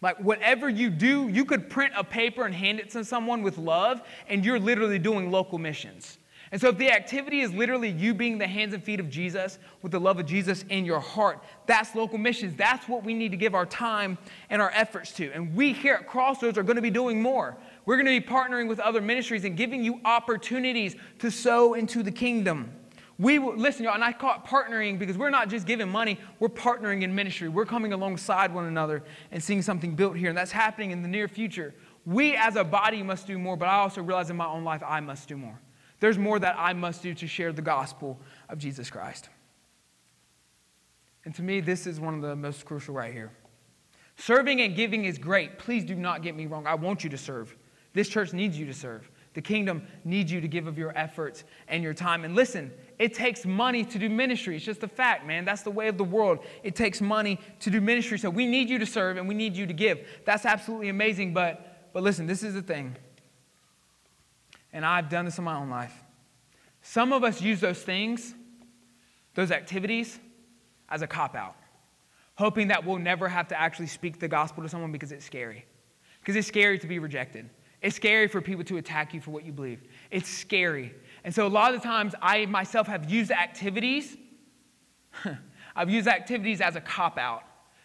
Like, whatever you do, you could print a paper and hand it to someone with love, and you're literally doing local missions. And so, if the activity is literally you being the hands and feet of Jesus with the love of Jesus in your heart, that's local missions. That's what we need to give our time and our efforts to. And we here at Crossroads are going to be doing more. We're going to be partnering with other ministries and giving you opportunities to sow into the kingdom. We listen, y'all, and I call it partnering because we're not just giving money, we're partnering in ministry. We're coming alongside one another and seeing something built here, and that's happening in the near future. We as a body must do more, but I also realize in my own life I must do more. There's more that I must do to share the gospel of Jesus Christ. And to me, this is one of the most crucial right here. Serving and giving is great. Please do not get me wrong. I want you to serve. This church needs you to serve. The kingdom needs you to give of your efforts and your time. And listen, it takes money to do ministry. It's just a fact, man. That's the way of the world. It takes money to do ministry. So we need you to serve and we need you to give. That's absolutely amazing. But, but listen, this is the thing. And I've done this in my own life. Some of us use those things, those activities, as a cop out, hoping that we'll never have to actually speak the gospel to someone because it's scary. Because it's scary to be rejected. It's scary for people to attack you for what you believe. It's scary. And so a lot of times I myself have used activities, I've used activities as a cop out.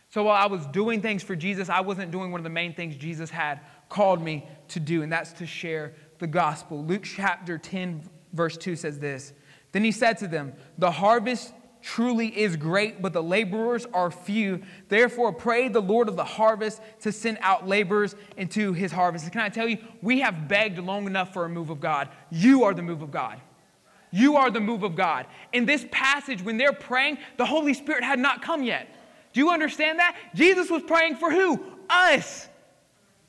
So while I was doing things for Jesus, I wasn't doing one of the main things Jesus had called me to do, and that's to share the gospel. Luke chapter 10, verse 2 says this Then he said to them, The harvest truly is great, but the laborers are few. Therefore, pray the Lord of the harvest to send out laborers into his harvest. Can I tell you, we have begged long enough for a move of God. You are the move of God. You are the move of God. In this passage, when they're praying, the Holy Spirit had not come yet. Do you understand that? Jesus was praying for who? Us.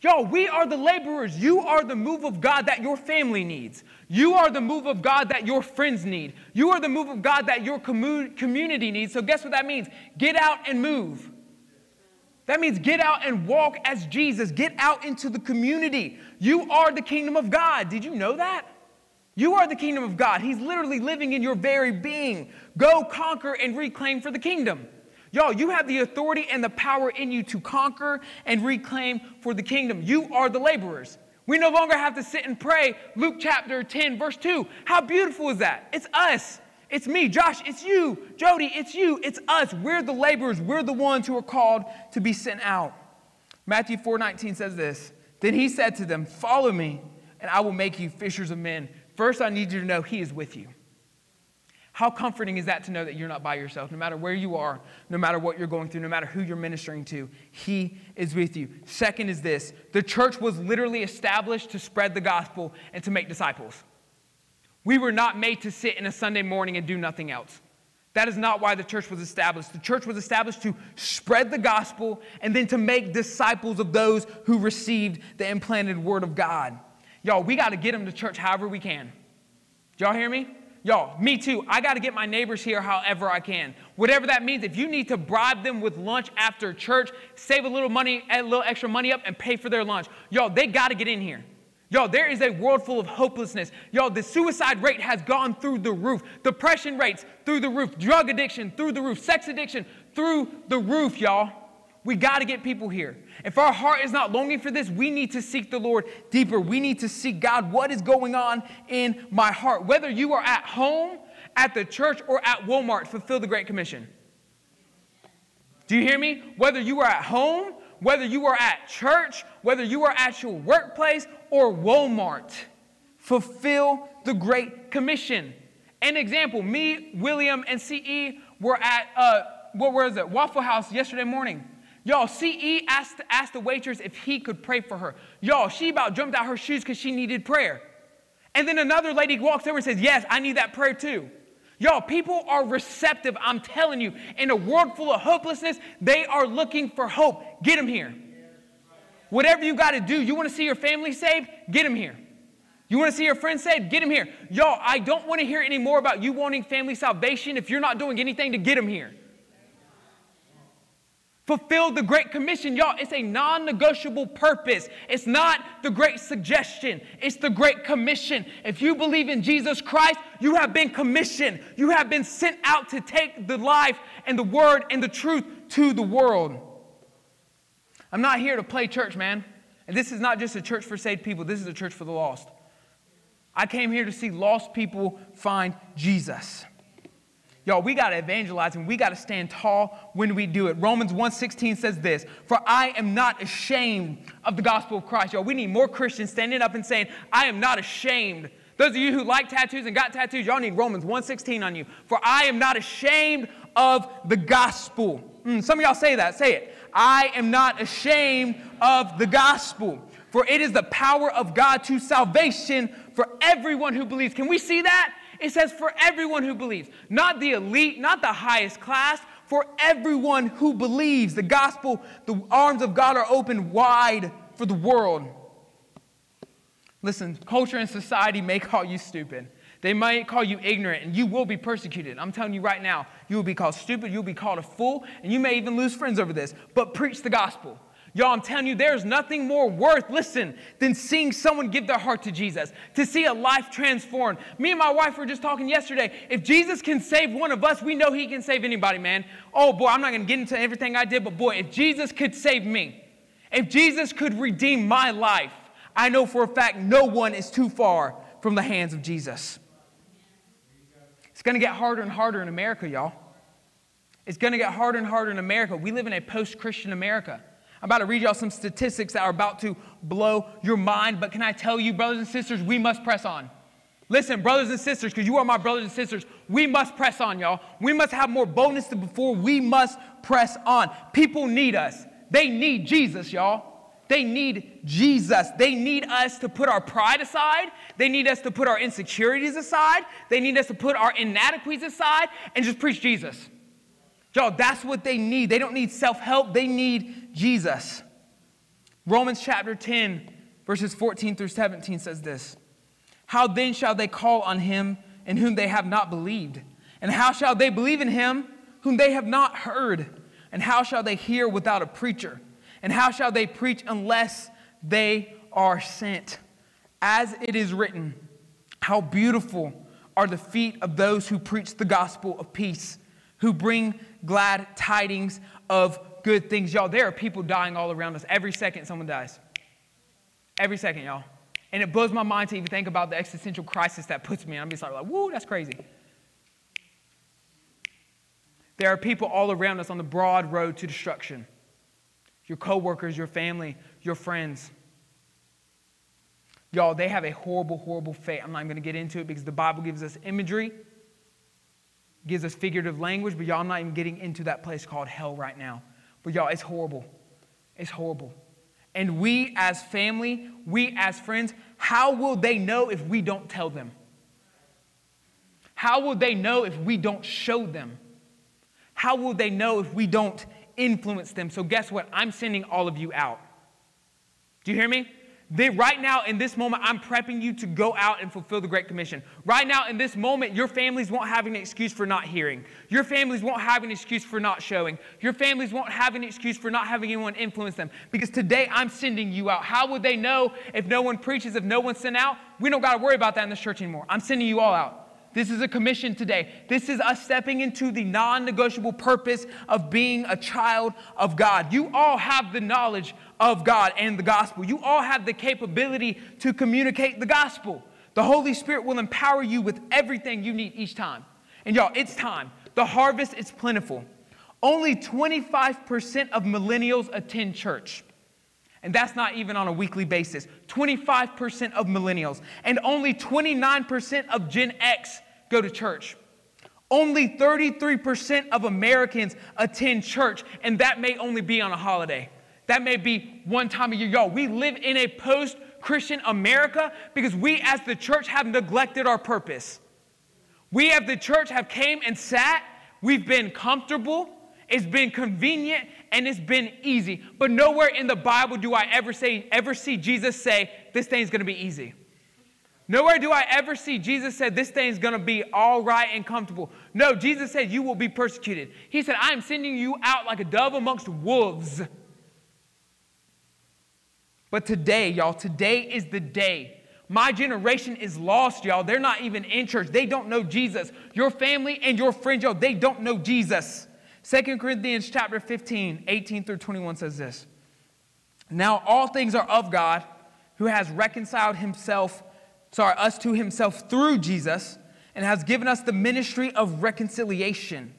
Y'all, we are the laborers. You are the move of God that your family needs. You are the move of God that your friends need. You are the move of God that your commu- community needs. So, guess what that means? Get out and move. That means get out and walk as Jesus. Get out into the community. You are the kingdom of God. Did you know that? You are the kingdom of God. He's literally living in your very being. Go conquer and reclaim for the kingdom. Y'all, you have the authority and the power in you to conquer and reclaim for the kingdom. You are the laborers. We no longer have to sit and pray. Luke chapter 10, verse 2. How beautiful is that? It's us. It's me, Josh, it's you, Jody, it's you, it's us. We're the laborers. We're the ones who are called to be sent out. Matthew 4:19 says this. Then he said to them, "Follow me, and I will make you fishers of men." First, I need you to know he is with you. How comforting is that to know that you're not by yourself? No matter where you are, no matter what you're going through, no matter who you're ministering to, He is with you. Second is this the church was literally established to spread the gospel and to make disciples. We were not made to sit in a Sunday morning and do nothing else. That is not why the church was established. The church was established to spread the gospel and then to make disciples of those who received the implanted word of God. Y'all, we got to get them to church however we can. Y'all hear me? Y'all, me too. I got to get my neighbors here however I can. Whatever that means. If you need to bribe them with lunch after church, save a little money, add a little extra money up, and pay for their lunch. Y'all, they got to get in here. Y'all, there is a world full of hopelessness. Y'all, the suicide rate has gone through the roof. Depression rates through the roof. Drug addiction through the roof. Sex addiction through the roof, y'all. We got to get people here. If our heart is not longing for this, we need to seek the Lord deeper. We need to seek God, what is going on in my heart? Whether you are at home, at the church, or at Walmart, fulfill the Great Commission. Do you hear me? Whether you are at home, whether you are at church, whether you are at your workplace or Walmart, fulfill the Great Commission. An example me, William, and CE were at, uh, what was it, Waffle House yesterday morning. Y'all, CE asked, asked the waitress if he could pray for her. Y'all, she about jumped out her shoes because she needed prayer. And then another lady walks over and says, Yes, I need that prayer too. Y'all, people are receptive, I'm telling you. In a world full of hopelessness, they are looking for hope. Get them here. Whatever you got to do, you want to see your family saved? Get them here. You want to see your friends saved? Get them here. Y'all, I don't want to hear any more about you wanting family salvation if you're not doing anything to get them here. Fulfill the Great Commission. Y'all, it's a non negotiable purpose. It's not the Great Suggestion, it's the Great Commission. If you believe in Jesus Christ, you have been commissioned. You have been sent out to take the life and the word and the truth to the world. I'm not here to play church, man. And this is not just a church for saved people, this is a church for the lost. I came here to see lost people find Jesus. Y'all, we got to evangelize and we got to stand tall when we do it. Romans 1:16 says this, "For I am not ashamed of the gospel of Christ." Y'all, we need more Christians standing up and saying, "I am not ashamed." Those of you who like tattoos and got tattoos, y'all need Romans 1:16 on you. "For I am not ashamed of the gospel." Mm, some of y'all say that. Say it. I am not ashamed of the gospel, for it is the power of God to salvation for everyone who believes. Can we see that? It says for everyone who believes, not the elite, not the highest class, for everyone who believes. The gospel, the arms of God are open wide for the world. Listen, culture and society may call you stupid. They might call you ignorant, and you will be persecuted. I'm telling you right now, you will be called stupid, you'll be called a fool, and you may even lose friends over this. But preach the gospel. Y'all, I'm telling you, there's nothing more worth, listen, than seeing someone give their heart to Jesus, to see a life transformed. Me and my wife were just talking yesterday. If Jesus can save one of us, we know he can save anybody, man. Oh boy, I'm not gonna get into everything I did, but boy, if Jesus could save me, if Jesus could redeem my life, I know for a fact no one is too far from the hands of Jesus. It's gonna get harder and harder in America, y'all. It's gonna get harder and harder in America. We live in a post Christian America. I'm about to read y'all some statistics that are about to blow your mind, but can I tell you, brothers and sisters, we must press on. Listen, brothers and sisters, because you are my brothers and sisters, we must press on, y'all. We must have more boldness than before. We must press on. People need us. They need Jesus, y'all. They need Jesus. They need us to put our pride aside. They need us to put our insecurities aside. They need us to put our inadequacies aside and just preach Jesus. Y'all, that's what they need. They don't need self help, they need Jesus. Romans chapter 10, verses 14 through 17 says this How then shall they call on him in whom they have not believed? And how shall they believe in him whom they have not heard? And how shall they hear without a preacher? And how shall they preach unless they are sent? As it is written, how beautiful are the feet of those who preach the gospel of peace, who bring glad tidings of good things. Y'all, there are people dying all around us. Every second, someone dies. Every second, y'all. And it blows my mind to even think about the existential crisis that puts me in. I'm just like, woo, that's crazy. There are people all around us on the broad road to destruction. Your coworkers, your family, your friends. Y'all, they have a horrible, horrible fate. I'm not even going to get into it because the Bible gives us imagery, gives us figurative language, but y'all, I'm not even getting into that place called hell right now. But y'all, it's horrible. It's horrible. And we as family, we as friends, how will they know if we don't tell them? How will they know if we don't show them? How will they know if we don't influence them? So, guess what? I'm sending all of you out. Do you hear me? They, right now, in this moment, I'm prepping you to go out and fulfill the Great Commission. Right now, in this moment, your families won't have an excuse for not hearing. Your families won't have an excuse for not showing. Your families won't have an excuse for not having anyone influence them. Because today, I'm sending you out. How would they know if no one preaches, if no one's sent out? We don't got to worry about that in this church anymore. I'm sending you all out. This is a commission today. This is us stepping into the non negotiable purpose of being a child of God. You all have the knowledge of God and the gospel. You all have the capability to communicate the gospel. The Holy Spirit will empower you with everything you need each time. And y'all, it's time. The harvest is plentiful. Only 25% of millennials attend church. And that's not even on a weekly basis. 25% of millennials. And only 29% of Gen X go to church. Only 33% of Americans attend church, and that may only be on a holiday. That may be one time a year. Y'all, we live in a post Christian America because we as the church have neglected our purpose. We as the church have came and sat, we've been comfortable, it's been convenient, and it's been easy. But nowhere in the Bible do I ever say, ever see Jesus say, this thing's gonna be easy. Nowhere do I ever see Jesus said this thing's gonna be all right and comfortable. No, Jesus said you will be persecuted. He said, I am sending you out like a dove amongst wolves. But today, y'all, today is the day. My generation is lost, y'all. They're not even in church. They don't know Jesus. Your family and your friends, y'all, they don't know Jesus. 2 Corinthians chapter 15, 18 through 21 says this. Now all things are of God, who has reconciled himself sorry, us to himself through Jesus and has given us the ministry of reconciliation.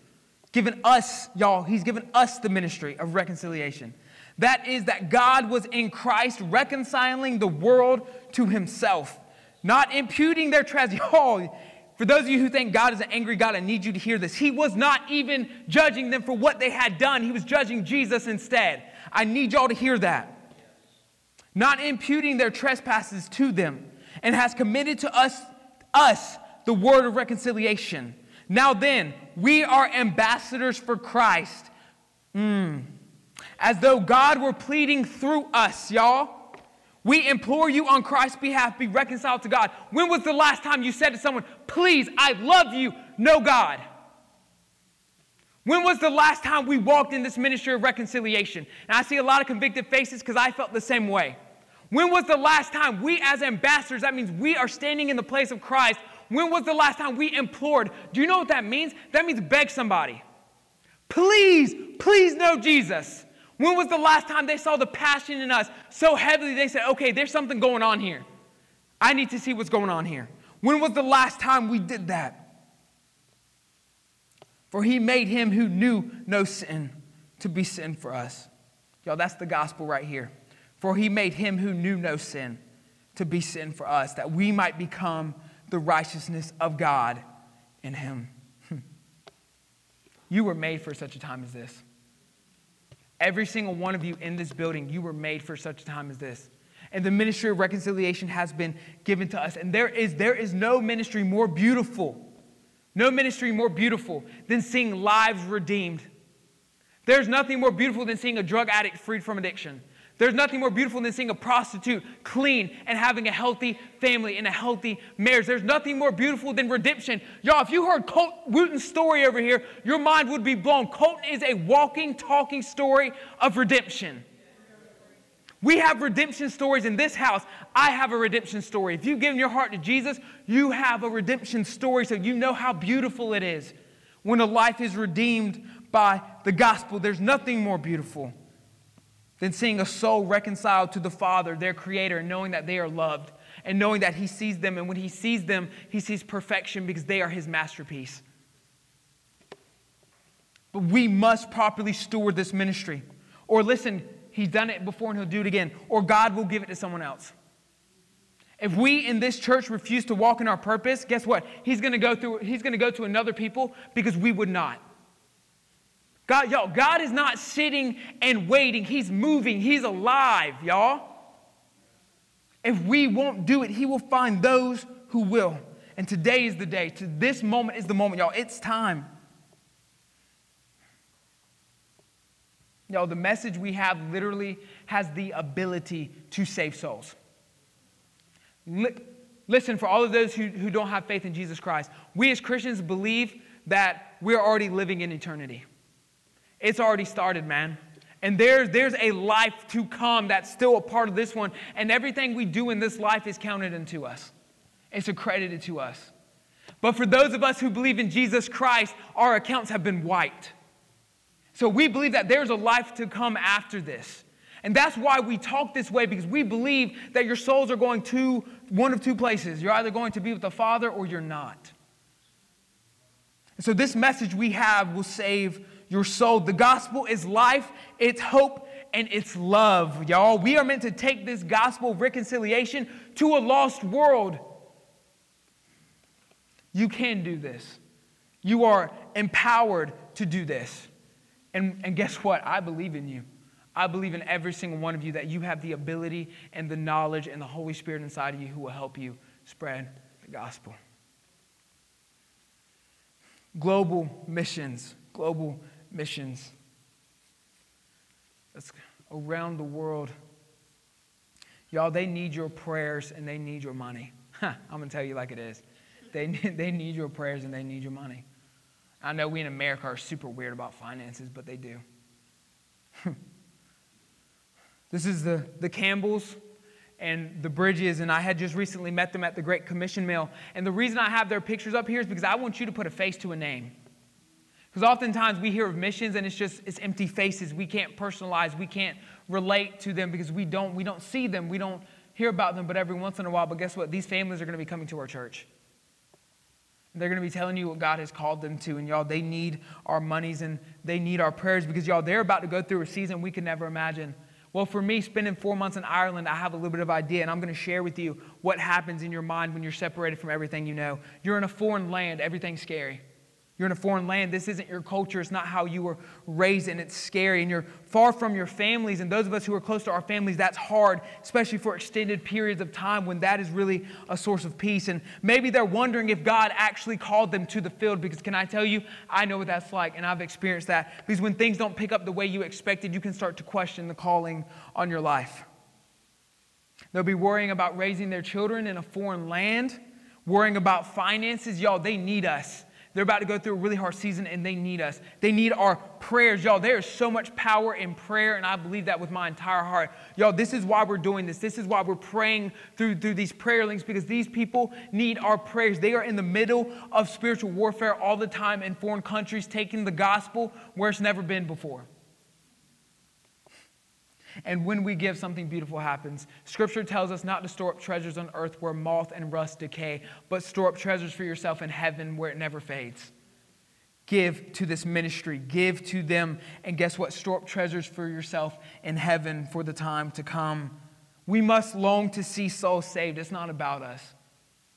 Given us, y'all, he's given us the ministry of reconciliation. That is, that God was in Christ reconciling the world to himself, not imputing their trespasses. Y'all, for those of you who think God is an angry God, I need you to hear this. He was not even judging them for what they had done, He was judging Jesus instead. I need y'all to hear that. Not imputing their trespasses to them and has committed to us, us the word of reconciliation. Now then, we are ambassadors for Christ. Mm. As though God were pleading through us, y'all. We implore you on Christ's behalf, be reconciled to God. When was the last time you said to someone, Please, I love you, know God? When was the last time we walked in this ministry of reconciliation? And I see a lot of convicted faces because I felt the same way. When was the last time we, as ambassadors, that means we are standing in the place of Christ, when was the last time we implored? Do you know what that means? That means beg somebody. Please, please know Jesus. When was the last time they saw the passion in us so heavily they said, okay, there's something going on here. I need to see what's going on here. When was the last time we did that? For he made him who knew no sin to be sin for us. Y'all, that's the gospel right here. For he made him who knew no sin to be sin for us, that we might become the righteousness of God in him. you were made for such a time as this. Every single one of you in this building, you were made for such a time as this. And the ministry of reconciliation has been given to us. And there is, there is no ministry more beautiful, no ministry more beautiful than seeing lives redeemed. There's nothing more beautiful than seeing a drug addict freed from addiction. There's nothing more beautiful than seeing a prostitute clean and having a healthy family and a healthy marriage. There's nothing more beautiful than redemption. Y'all, if you heard Colt Wooten's story over here, your mind would be blown. Colton is a walking, talking story of redemption. We have redemption stories in this house. I have a redemption story. If you've given your heart to Jesus, you have a redemption story, so you know how beautiful it is when a life is redeemed by the gospel. There's nothing more beautiful than seeing a soul reconciled to the Father, their Creator, and knowing that they are loved and knowing that He sees them. And when He sees them, He sees perfection because they are His masterpiece. But we must properly steward this ministry. Or listen, He's done it before and He'll do it again. Or God will give it to someone else. If we in this church refuse to walk in our purpose, guess what? He's going to go through he's going to go to another people because we would not. God, y'all, God is not sitting and waiting. He's moving. He's alive, y'all. If we won't do it, He will find those who will. And today is the day. To this moment is the moment, y'all. It's time. Y'all, the message we have literally has the ability to save souls. Listen, for all of those who, who don't have faith in Jesus Christ, we as Christians believe that we're already living in eternity. It's already started, man. And there's, there's a life to come that's still a part of this one. And everything we do in this life is counted into us, it's accredited to us. But for those of us who believe in Jesus Christ, our accounts have been wiped. So we believe that there's a life to come after this. And that's why we talk this way because we believe that your souls are going to one of two places. You're either going to be with the Father or you're not. So this message we have will save your soul. The gospel is life, it's hope, and it's love, y'all. We are meant to take this gospel of reconciliation to a lost world. You can do this. You are empowered to do this. And, and guess what? I believe in you. I believe in every single one of you that you have the ability and the knowledge and the Holy Spirit inside of you who will help you spread the gospel. Global missions, global missions. That's around the world. Y'all, they need your prayers and they need your money. I'm going to tell you like it is. They they need your prayers and they need your money. I know we in America are super weird about finances, but they do. this is the, the Campbells and the Bridges, and I had just recently met them at the Great Commission Meal. And the reason I have their pictures up here is because I want you to put a face to a name. Because oftentimes we hear of missions and it's just it's empty faces. We can't personalize, we can't relate to them because we don't we don't see them, we don't hear about them, but every once in a while. But guess what? These families are going to be coming to our church. They're going to be telling you what God has called them to. And y'all, they need our monies and they need our prayers because y'all, they're about to go through a season we could never imagine. Well, for me, spending four months in Ireland, I have a little bit of idea, and I'm going to share with you what happens in your mind when you're separated from everything you know. You're in a foreign land, everything's scary. You're in a foreign land. This isn't your culture. It's not how you were raised, and it's scary. And you're far from your families. And those of us who are close to our families, that's hard, especially for extended periods of time when that is really a source of peace. And maybe they're wondering if God actually called them to the field. Because can I tell you, I know what that's like, and I've experienced that. Because when things don't pick up the way you expected, you can start to question the calling on your life. They'll be worrying about raising their children in a foreign land, worrying about finances. Y'all, they need us. They're about to go through a really hard season and they need us. They need our prayers. Y'all, there is so much power in prayer, and I believe that with my entire heart. Y'all, this is why we're doing this. This is why we're praying through, through these prayer links because these people need our prayers. They are in the middle of spiritual warfare all the time in foreign countries, taking the gospel where it's never been before. And when we give, something beautiful happens. Scripture tells us not to store up treasures on earth where moth and rust decay, but store up treasures for yourself in heaven where it never fades. Give to this ministry, give to them, and guess what? Store up treasures for yourself in heaven for the time to come. We must long to see souls saved. It's not about us.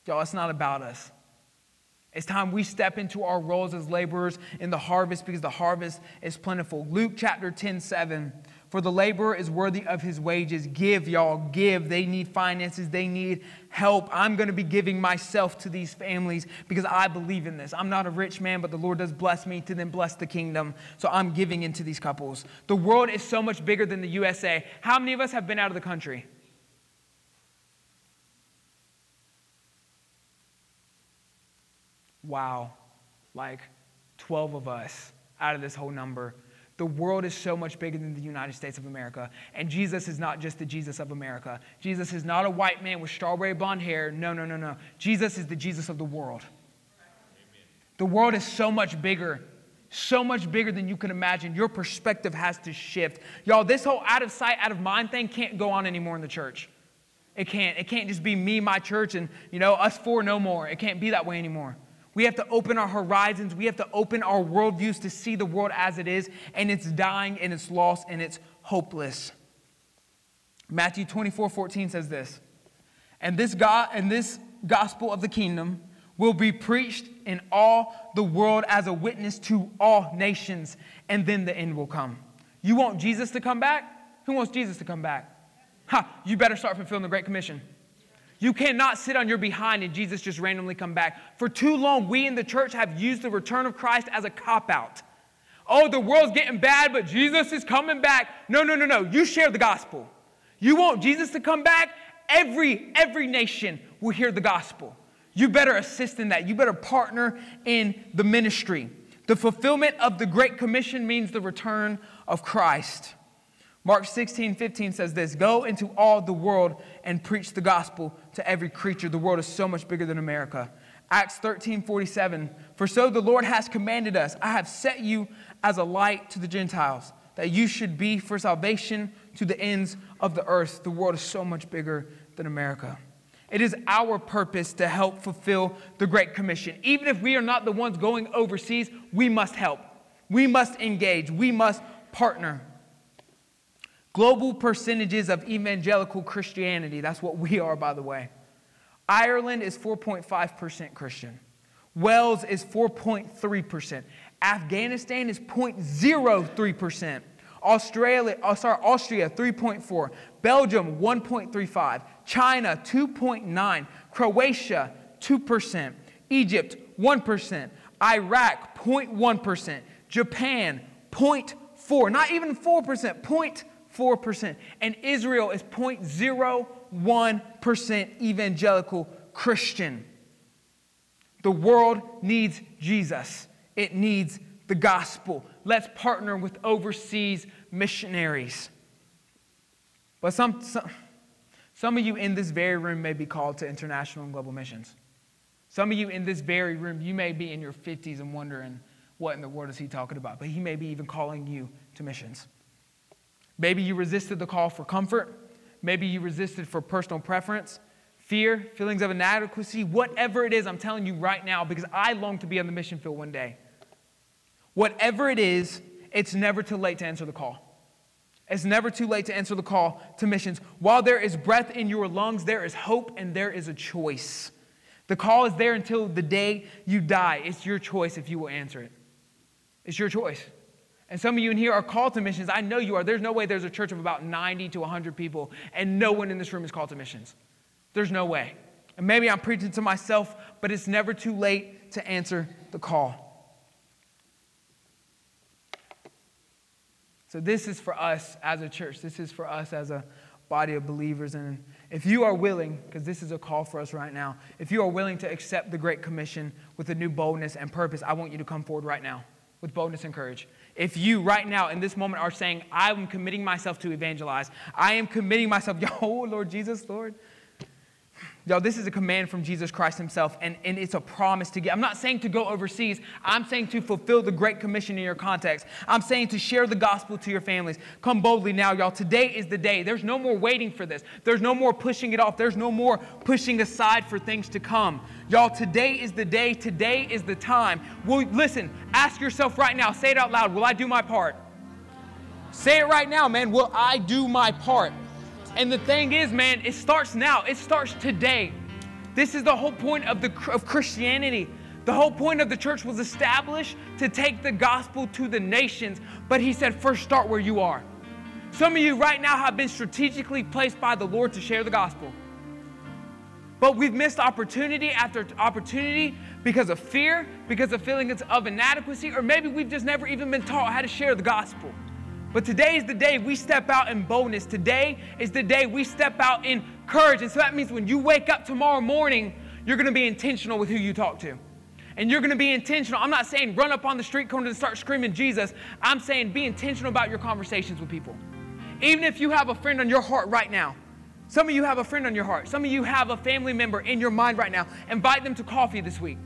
Y'all, it's not about us. It's time we step into our roles as laborers in the harvest because the harvest is plentiful. Luke chapter 10 7 for the laborer is worthy of his wages. Give, y'all, give. They need finances, they need help. I'm going to be giving myself to these families because I believe in this. I'm not a rich man, but the Lord does bless me to then bless the kingdom. So I'm giving into these couples. The world is so much bigger than the USA. How many of us have been out of the country? Wow, like 12 of us out of this whole number. The world is so much bigger than the United States of America. And Jesus is not just the Jesus of America. Jesus is not a white man with strawberry blonde hair. No, no, no, no. Jesus is the Jesus of the world. The world is so much bigger, so much bigger than you can imagine. Your perspective has to shift. Y'all, this whole out of sight, out of mind thing can't go on anymore in the church. It can't. It can't just be me, my church, and you know, us four no more. It can't be that way anymore. We have to open our horizons. We have to open our worldviews to see the world as it is, and it's dying, and it's lost, and it's hopeless. Matthew 24 14 says this, and this, God, and this gospel of the kingdom will be preached in all the world as a witness to all nations, and then the end will come. You want Jesus to come back? Who wants Jesus to come back? Ha, you better start fulfilling the Great Commission. You cannot sit on your behind and Jesus just randomly come back. For too long, we in the church have used the return of Christ as a cop out. Oh, the world's getting bad, but Jesus is coming back. No, no, no, no. You share the gospel. You want Jesus to come back? Every every nation will hear the gospel. You better assist in that. You better partner in the ministry. The fulfillment of the Great Commission means the return of Christ. Mark 16, 15 says this Go into all the world and preach the gospel to every creature. The world is so much bigger than America. Acts 13 47. For so the Lord has commanded us, I have set you as a light to the Gentiles, that you should be for salvation to the ends of the earth. The world is so much bigger than America. It is our purpose to help fulfill the Great Commission. Even if we are not the ones going overseas, we must help. We must engage. We must partner. Global percentages of evangelical Christianity, that's what we are, by the way. Ireland is 4.5% Christian. Wales is 4.3%. Afghanistan is 0.03%. Australia, oh, sorry, Austria 3.4, Belgium 1.35, China 2.9, Croatia 2%, Egypt 1%, Iraq 0.1%, Japan 0.4, not even 4%, 0.4%, and Israel is 0.01% evangelical Christian. The world needs Jesus. It needs the gospel. Let's partner with overseas missionaries. But some, some, some of you in this very room may be called to international and global missions. Some of you in this very room, you may be in your 50s and wondering, what in the world is he talking about? But he may be even calling you to missions. Maybe you resisted the call for comfort. Maybe you resisted for personal preference, fear, feelings of inadequacy, whatever it is, I'm telling you right now, because I long to be on the mission field one day. Whatever it is, it's never too late to answer the call. It's never too late to answer the call to missions. While there is breath in your lungs, there is hope and there is a choice. The call is there until the day you die. It's your choice if you will answer it. It's your choice. And some of you in here are called to missions. I know you are. There's no way there's a church of about 90 to 100 people and no one in this room is called to missions. There's no way. And maybe I'm preaching to myself, but it's never too late to answer the call. So, this is for us as a church. This is for us as a body of believers. And if you are willing, because this is a call for us right now, if you are willing to accept the Great Commission with a new boldness and purpose, I want you to come forward right now with boldness and courage. If you right now in this moment are saying, I am committing myself to evangelize, I am committing myself, oh Lord Jesus, Lord, Y'all, this is a command from Jesus Christ himself, and, and it's a promise to get. I'm not saying to go overseas. I'm saying to fulfill the Great Commission in your context. I'm saying to share the gospel to your families. Come boldly now, y'all. Today is the day. There's no more waiting for this. There's no more pushing it off. There's no more pushing aside for things to come. Y'all, today is the day. Today is the time. Well, listen, ask yourself right now. Say it out loud. Will I do my part? Say it right now, man. Will I do my part? And the thing is, man, it starts now. It starts today. This is the whole point of, the, of Christianity. The whole point of the church was established to take the gospel to the nations. But he said, first start where you are. Some of you right now have been strategically placed by the Lord to share the gospel. But we've missed opportunity after opportunity because of fear, because of feelings of inadequacy, or maybe we've just never even been taught how to share the gospel. But today is the day we step out in boldness. Today is the day we step out in courage. And so that means when you wake up tomorrow morning, you're going to be intentional with who you talk to. And you're going to be intentional. I'm not saying run up on the street corner and start screaming Jesus. I'm saying be intentional about your conversations with people. Even if you have a friend on your heart right now. Some of you have a friend on your heart. Some of you have a family member in your mind right now. Invite them to coffee this week.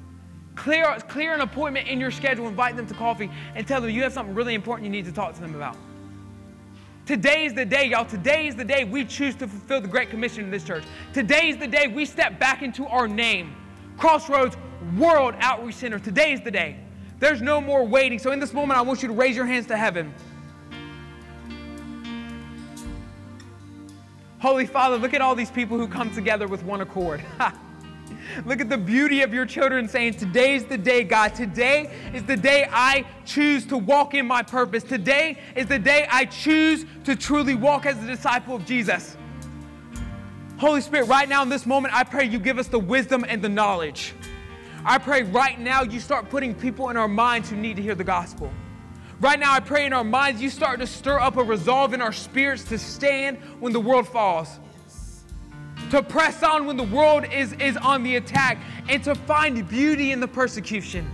Clear, clear an appointment in your schedule, invite them to coffee, and tell them you have something really important you need to talk to them about. Today is the day, y'all. Today is the day we choose to fulfill the Great Commission in this church. Today is the day we step back into our name Crossroads World Outreach Center. Today is the day. There's no more waiting. So, in this moment, I want you to raise your hands to heaven. Holy Father, look at all these people who come together with one accord. Look at the beauty of your children saying, Today's the day, God. Today is the day I choose to walk in my purpose. Today is the day I choose to truly walk as a disciple of Jesus. Holy Spirit, right now in this moment, I pray you give us the wisdom and the knowledge. I pray right now you start putting people in our minds who need to hear the gospel. Right now, I pray in our minds you start to stir up a resolve in our spirits to stand when the world falls to press on when the world is, is on the attack, and to find beauty in the persecution.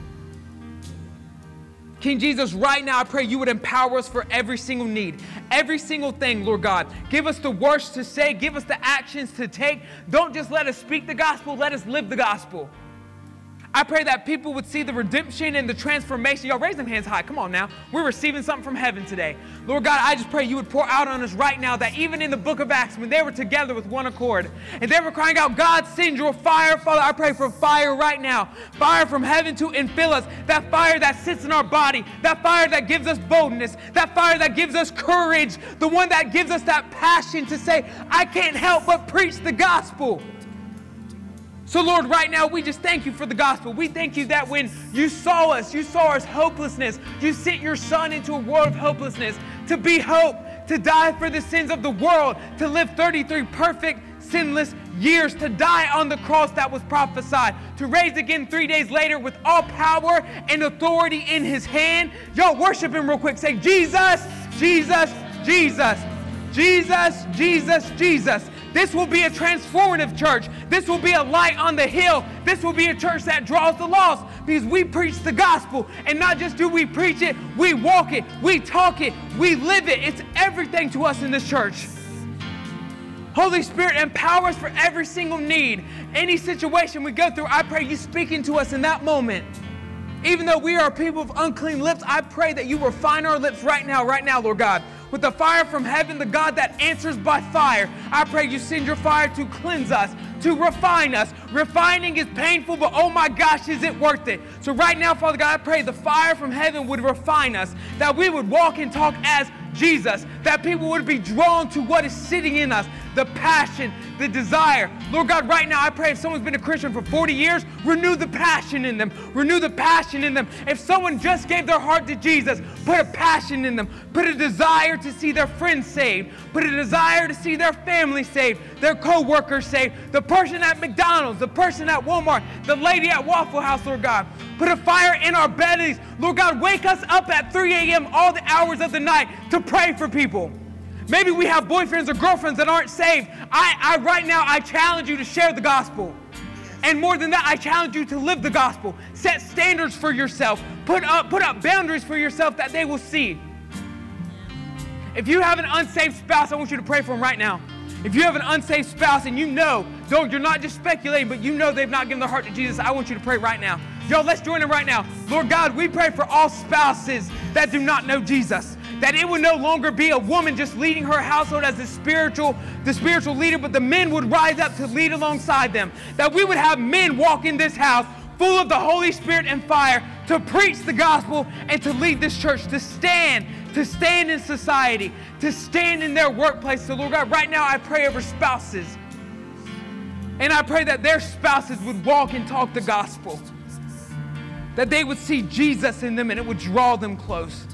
King Jesus, right now I pray you would empower us for every single need, every single thing, Lord God. Give us the words to say, give us the actions to take. Don't just let us speak the gospel, let us live the gospel. I pray that people would see the redemption and the transformation. Y'all raise them hands high. Come on now. We're receiving something from heaven today. Lord God, I just pray you would pour out on us right now that even in the book of Acts, when they were together with one accord and they were crying out, God, send your fire. Father, I pray for fire right now. Fire from heaven to infill us. That fire that sits in our body. That fire that gives us boldness. That fire that gives us courage. The one that gives us that passion to say, I can't help but preach the gospel. So, Lord, right now, we just thank you for the gospel. We thank you that when you saw us, you saw our hopelessness, you sent your son into a world of hopelessness to be hope, to die for the sins of the world, to live 33 perfect, sinless years, to die on the cross that was prophesied, to raise again three days later with all power and authority in his hand. Yo, worship him real quick. Say, Jesus, Jesus, Jesus, Jesus, Jesus, Jesus. This will be a transformative church. This will be a light on the hill. This will be a church that draws the lost because we preach the gospel. And not just do we preach it, we walk it, we talk it, we live it. It's everything to us in this church. Holy Spirit, empower us for every single need. Any situation we go through, I pray you speaking to us in that moment. Even though we are people of unclean lips, I pray that you refine our lips right now, right now, Lord God. With the fire from heaven, the God that answers by fire, I pray you send your fire to cleanse us, to refine us. Refining is painful, but oh my gosh, is it worth it? So, right now, Father God, I pray the fire from heaven would refine us, that we would walk and talk as Jesus, that people would be drawn to what is sitting in us, the passion, the desire. Lord God, right now I pray if someone's been a Christian for 40 years, renew the passion in them. Renew the passion in them. If someone just gave their heart to Jesus, put a passion in them. Put a desire to see their friends saved. Put a desire to see their family saved, their co-workers saved, the person at McDonald's, the person at Walmart, the lady at Waffle House, Lord God. Put a fire in our bellies. Lord God, wake us up at 3 a.m. all the hours of the night to pray for people. Maybe we have boyfriends or girlfriends that aren't saved. I, I right now I challenge you to share the gospel. And more than that, I challenge you to live the gospel. Set standards for yourself. Put up, put up boundaries for yourself that they will see. If you have an unsaved spouse, I want you to pray for them right now. If you have an unsaved spouse and you know, though you're not just speculating, but you know they've not given their heart to Jesus, I want you to pray right now. Yo, let's join them right now. Lord God, we pray for all spouses that do not know Jesus. That it would no longer be a woman just leading her household as the spiritual, the spiritual leader, but the men would rise up to lead alongside them. That we would have men walk in this house full of the Holy Spirit and fire to preach the gospel and to lead this church, to stand, to stand in society, to stand in their workplace. So, Lord God, right now I pray over spouses. And I pray that their spouses would walk and talk the gospel. That they would see Jesus in them and it would draw them close.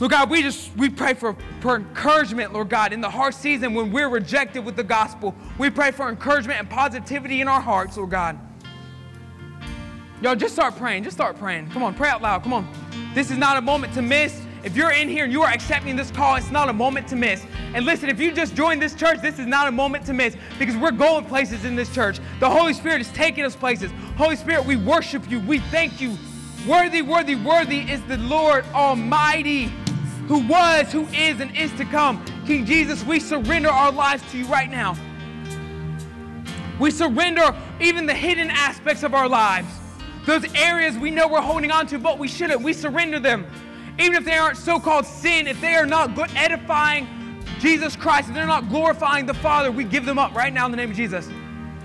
Lord God, we just we pray for, for encouragement, Lord God, in the hard season when we're rejected with the gospel. We pray for encouragement and positivity in our hearts, Lord God. Yo, just start praying. Just start praying. Come on, pray out loud. Come on. This is not a moment to miss. If you're in here and you are accepting this call, it's not a moment to miss. And listen, if you just joined this church, this is not a moment to miss because we're going places in this church. The Holy Spirit is taking us places. Holy Spirit, we worship you. We thank you. Worthy, worthy, worthy is the Lord Almighty who was, who is, and is to come. King Jesus, we surrender our lives to you right now. We surrender even the hidden aspects of our lives. Those areas we know we're holding on to, but we shouldn't. We surrender them. Even if they aren't so called sin, if they are not good, edifying Jesus Christ, if they're not glorifying the Father, we give them up right now in the name of Jesus.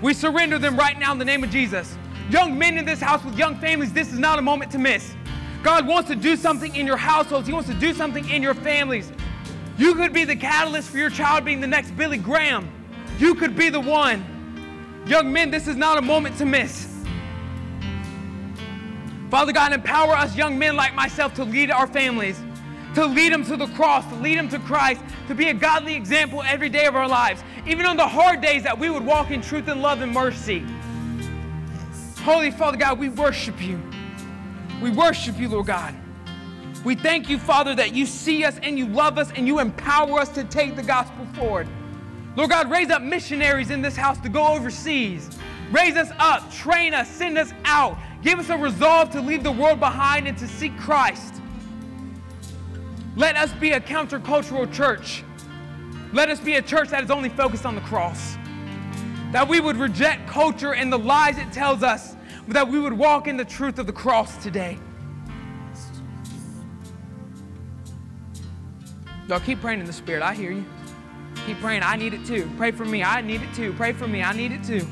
We surrender them right now in the name of Jesus. Young men in this house with young families, this is not a moment to miss. God wants to do something in your households, He wants to do something in your families. You could be the catalyst for your child being the next Billy Graham. You could be the one. Young men, this is not a moment to miss. Father God, empower us young men like myself to lead our families, to lead them to the cross, to lead them to Christ, to be a godly example every day of our lives. Even on the hard days that we would walk in truth and love and mercy. Holy Father God, we worship you. We worship you, Lord God. We thank you, Father, that you see us and you love us and you empower us to take the gospel forward. Lord God, raise up missionaries in this house to go overseas. Raise us up, train us, send us out. Give us a resolve to leave the world behind and to seek Christ. Let us be a countercultural church. Let us be a church that is only focused on the cross. That we would reject culture and the lies it tells us that we would walk in the truth of the cross today. Y'all keep praying in the Spirit. I hear you. Keep praying. I need it too. Pray for me. I need it too. Pray for me. I need it too.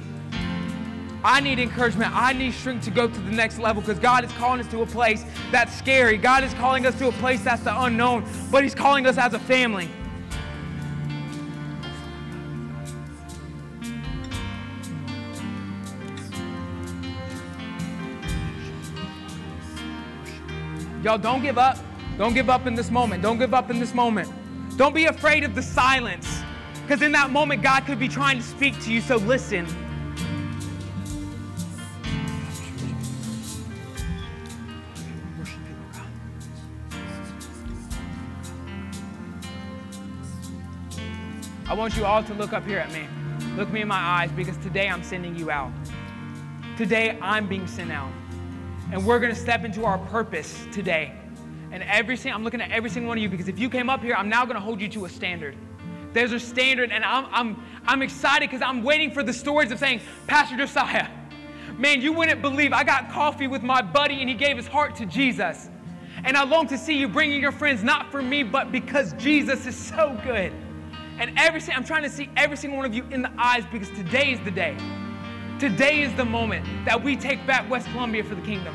I need encouragement. I need strength to go to the next level because God is calling us to a place that's scary. God is calling us to a place that's the unknown, but He's calling us as a family. Y'all don't give up. Don't give up in this moment. Don't give up in this moment. Don't be afraid of the silence because in that moment, God could be trying to speak to you, so listen. I want you all to look up here at me. Look me in my eyes because today I'm sending you out. Today I'm being sent out. And we're going to step into our purpose today. And every single, I'm looking at every single one of you because if you came up here, I'm now going to hold you to a standard. There's a standard, and I'm, I'm, I'm excited because I'm waiting for the stories of saying, Pastor Josiah, man, you wouldn't believe I got coffee with my buddy and he gave his heart to Jesus. And I long to see you bringing your friends, not for me, but because Jesus is so good. And every I'm trying to see every single one of you in the eyes because today is the day. Today is the moment that we take back West Columbia for the kingdom.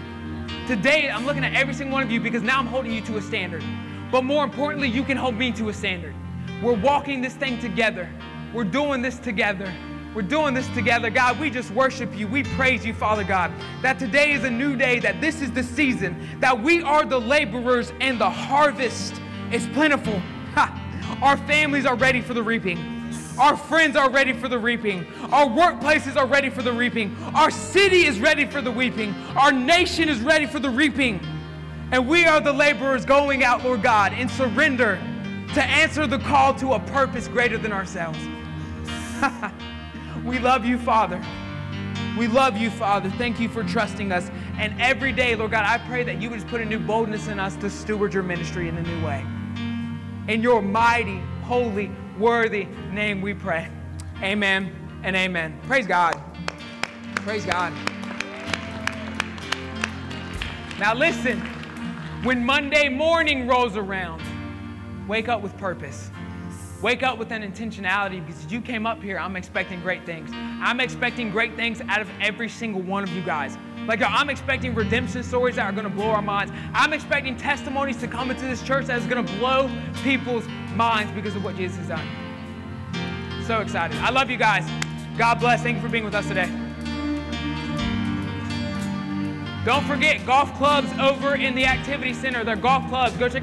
Today, I'm looking at every single one of you because now I'm holding you to a standard. But more importantly, you can hold me to a standard. We're walking this thing together. We're doing this together. We're doing this together. God, we just worship you. We praise you, Father God, that today is a new day, that this is the season, that we are the laborers and the harvest is plentiful. Ha! Our families are ready for the reaping. Our friends are ready for the reaping. Our workplaces are ready for the reaping. Our city is ready for the weeping. Our nation is ready for the reaping. And we are the laborers going out, Lord God, in surrender to answer the call to a purpose greater than ourselves. we love you, Father. We love you, Father. Thank you for trusting us. And every day, Lord God, I pray that you would just put a new boldness in us to steward your ministry in a new way. In your mighty, holy, worthy name we pray. Amen and amen. Praise God. Praise God. Now listen, when Monday morning rolls around, wake up with purpose. Wake up with an intentionality because you came up here, I'm expecting great things. I'm expecting great things out of every single one of you guys. Like, I'm expecting redemption stories that are going to blow our minds. I'm expecting testimonies to come into this church that is going to blow people's minds because of what Jesus has done. So excited. I love you guys. God bless. Thank you for being with us today. Don't forget, golf clubs over in the activity center. They're golf clubs. Go check them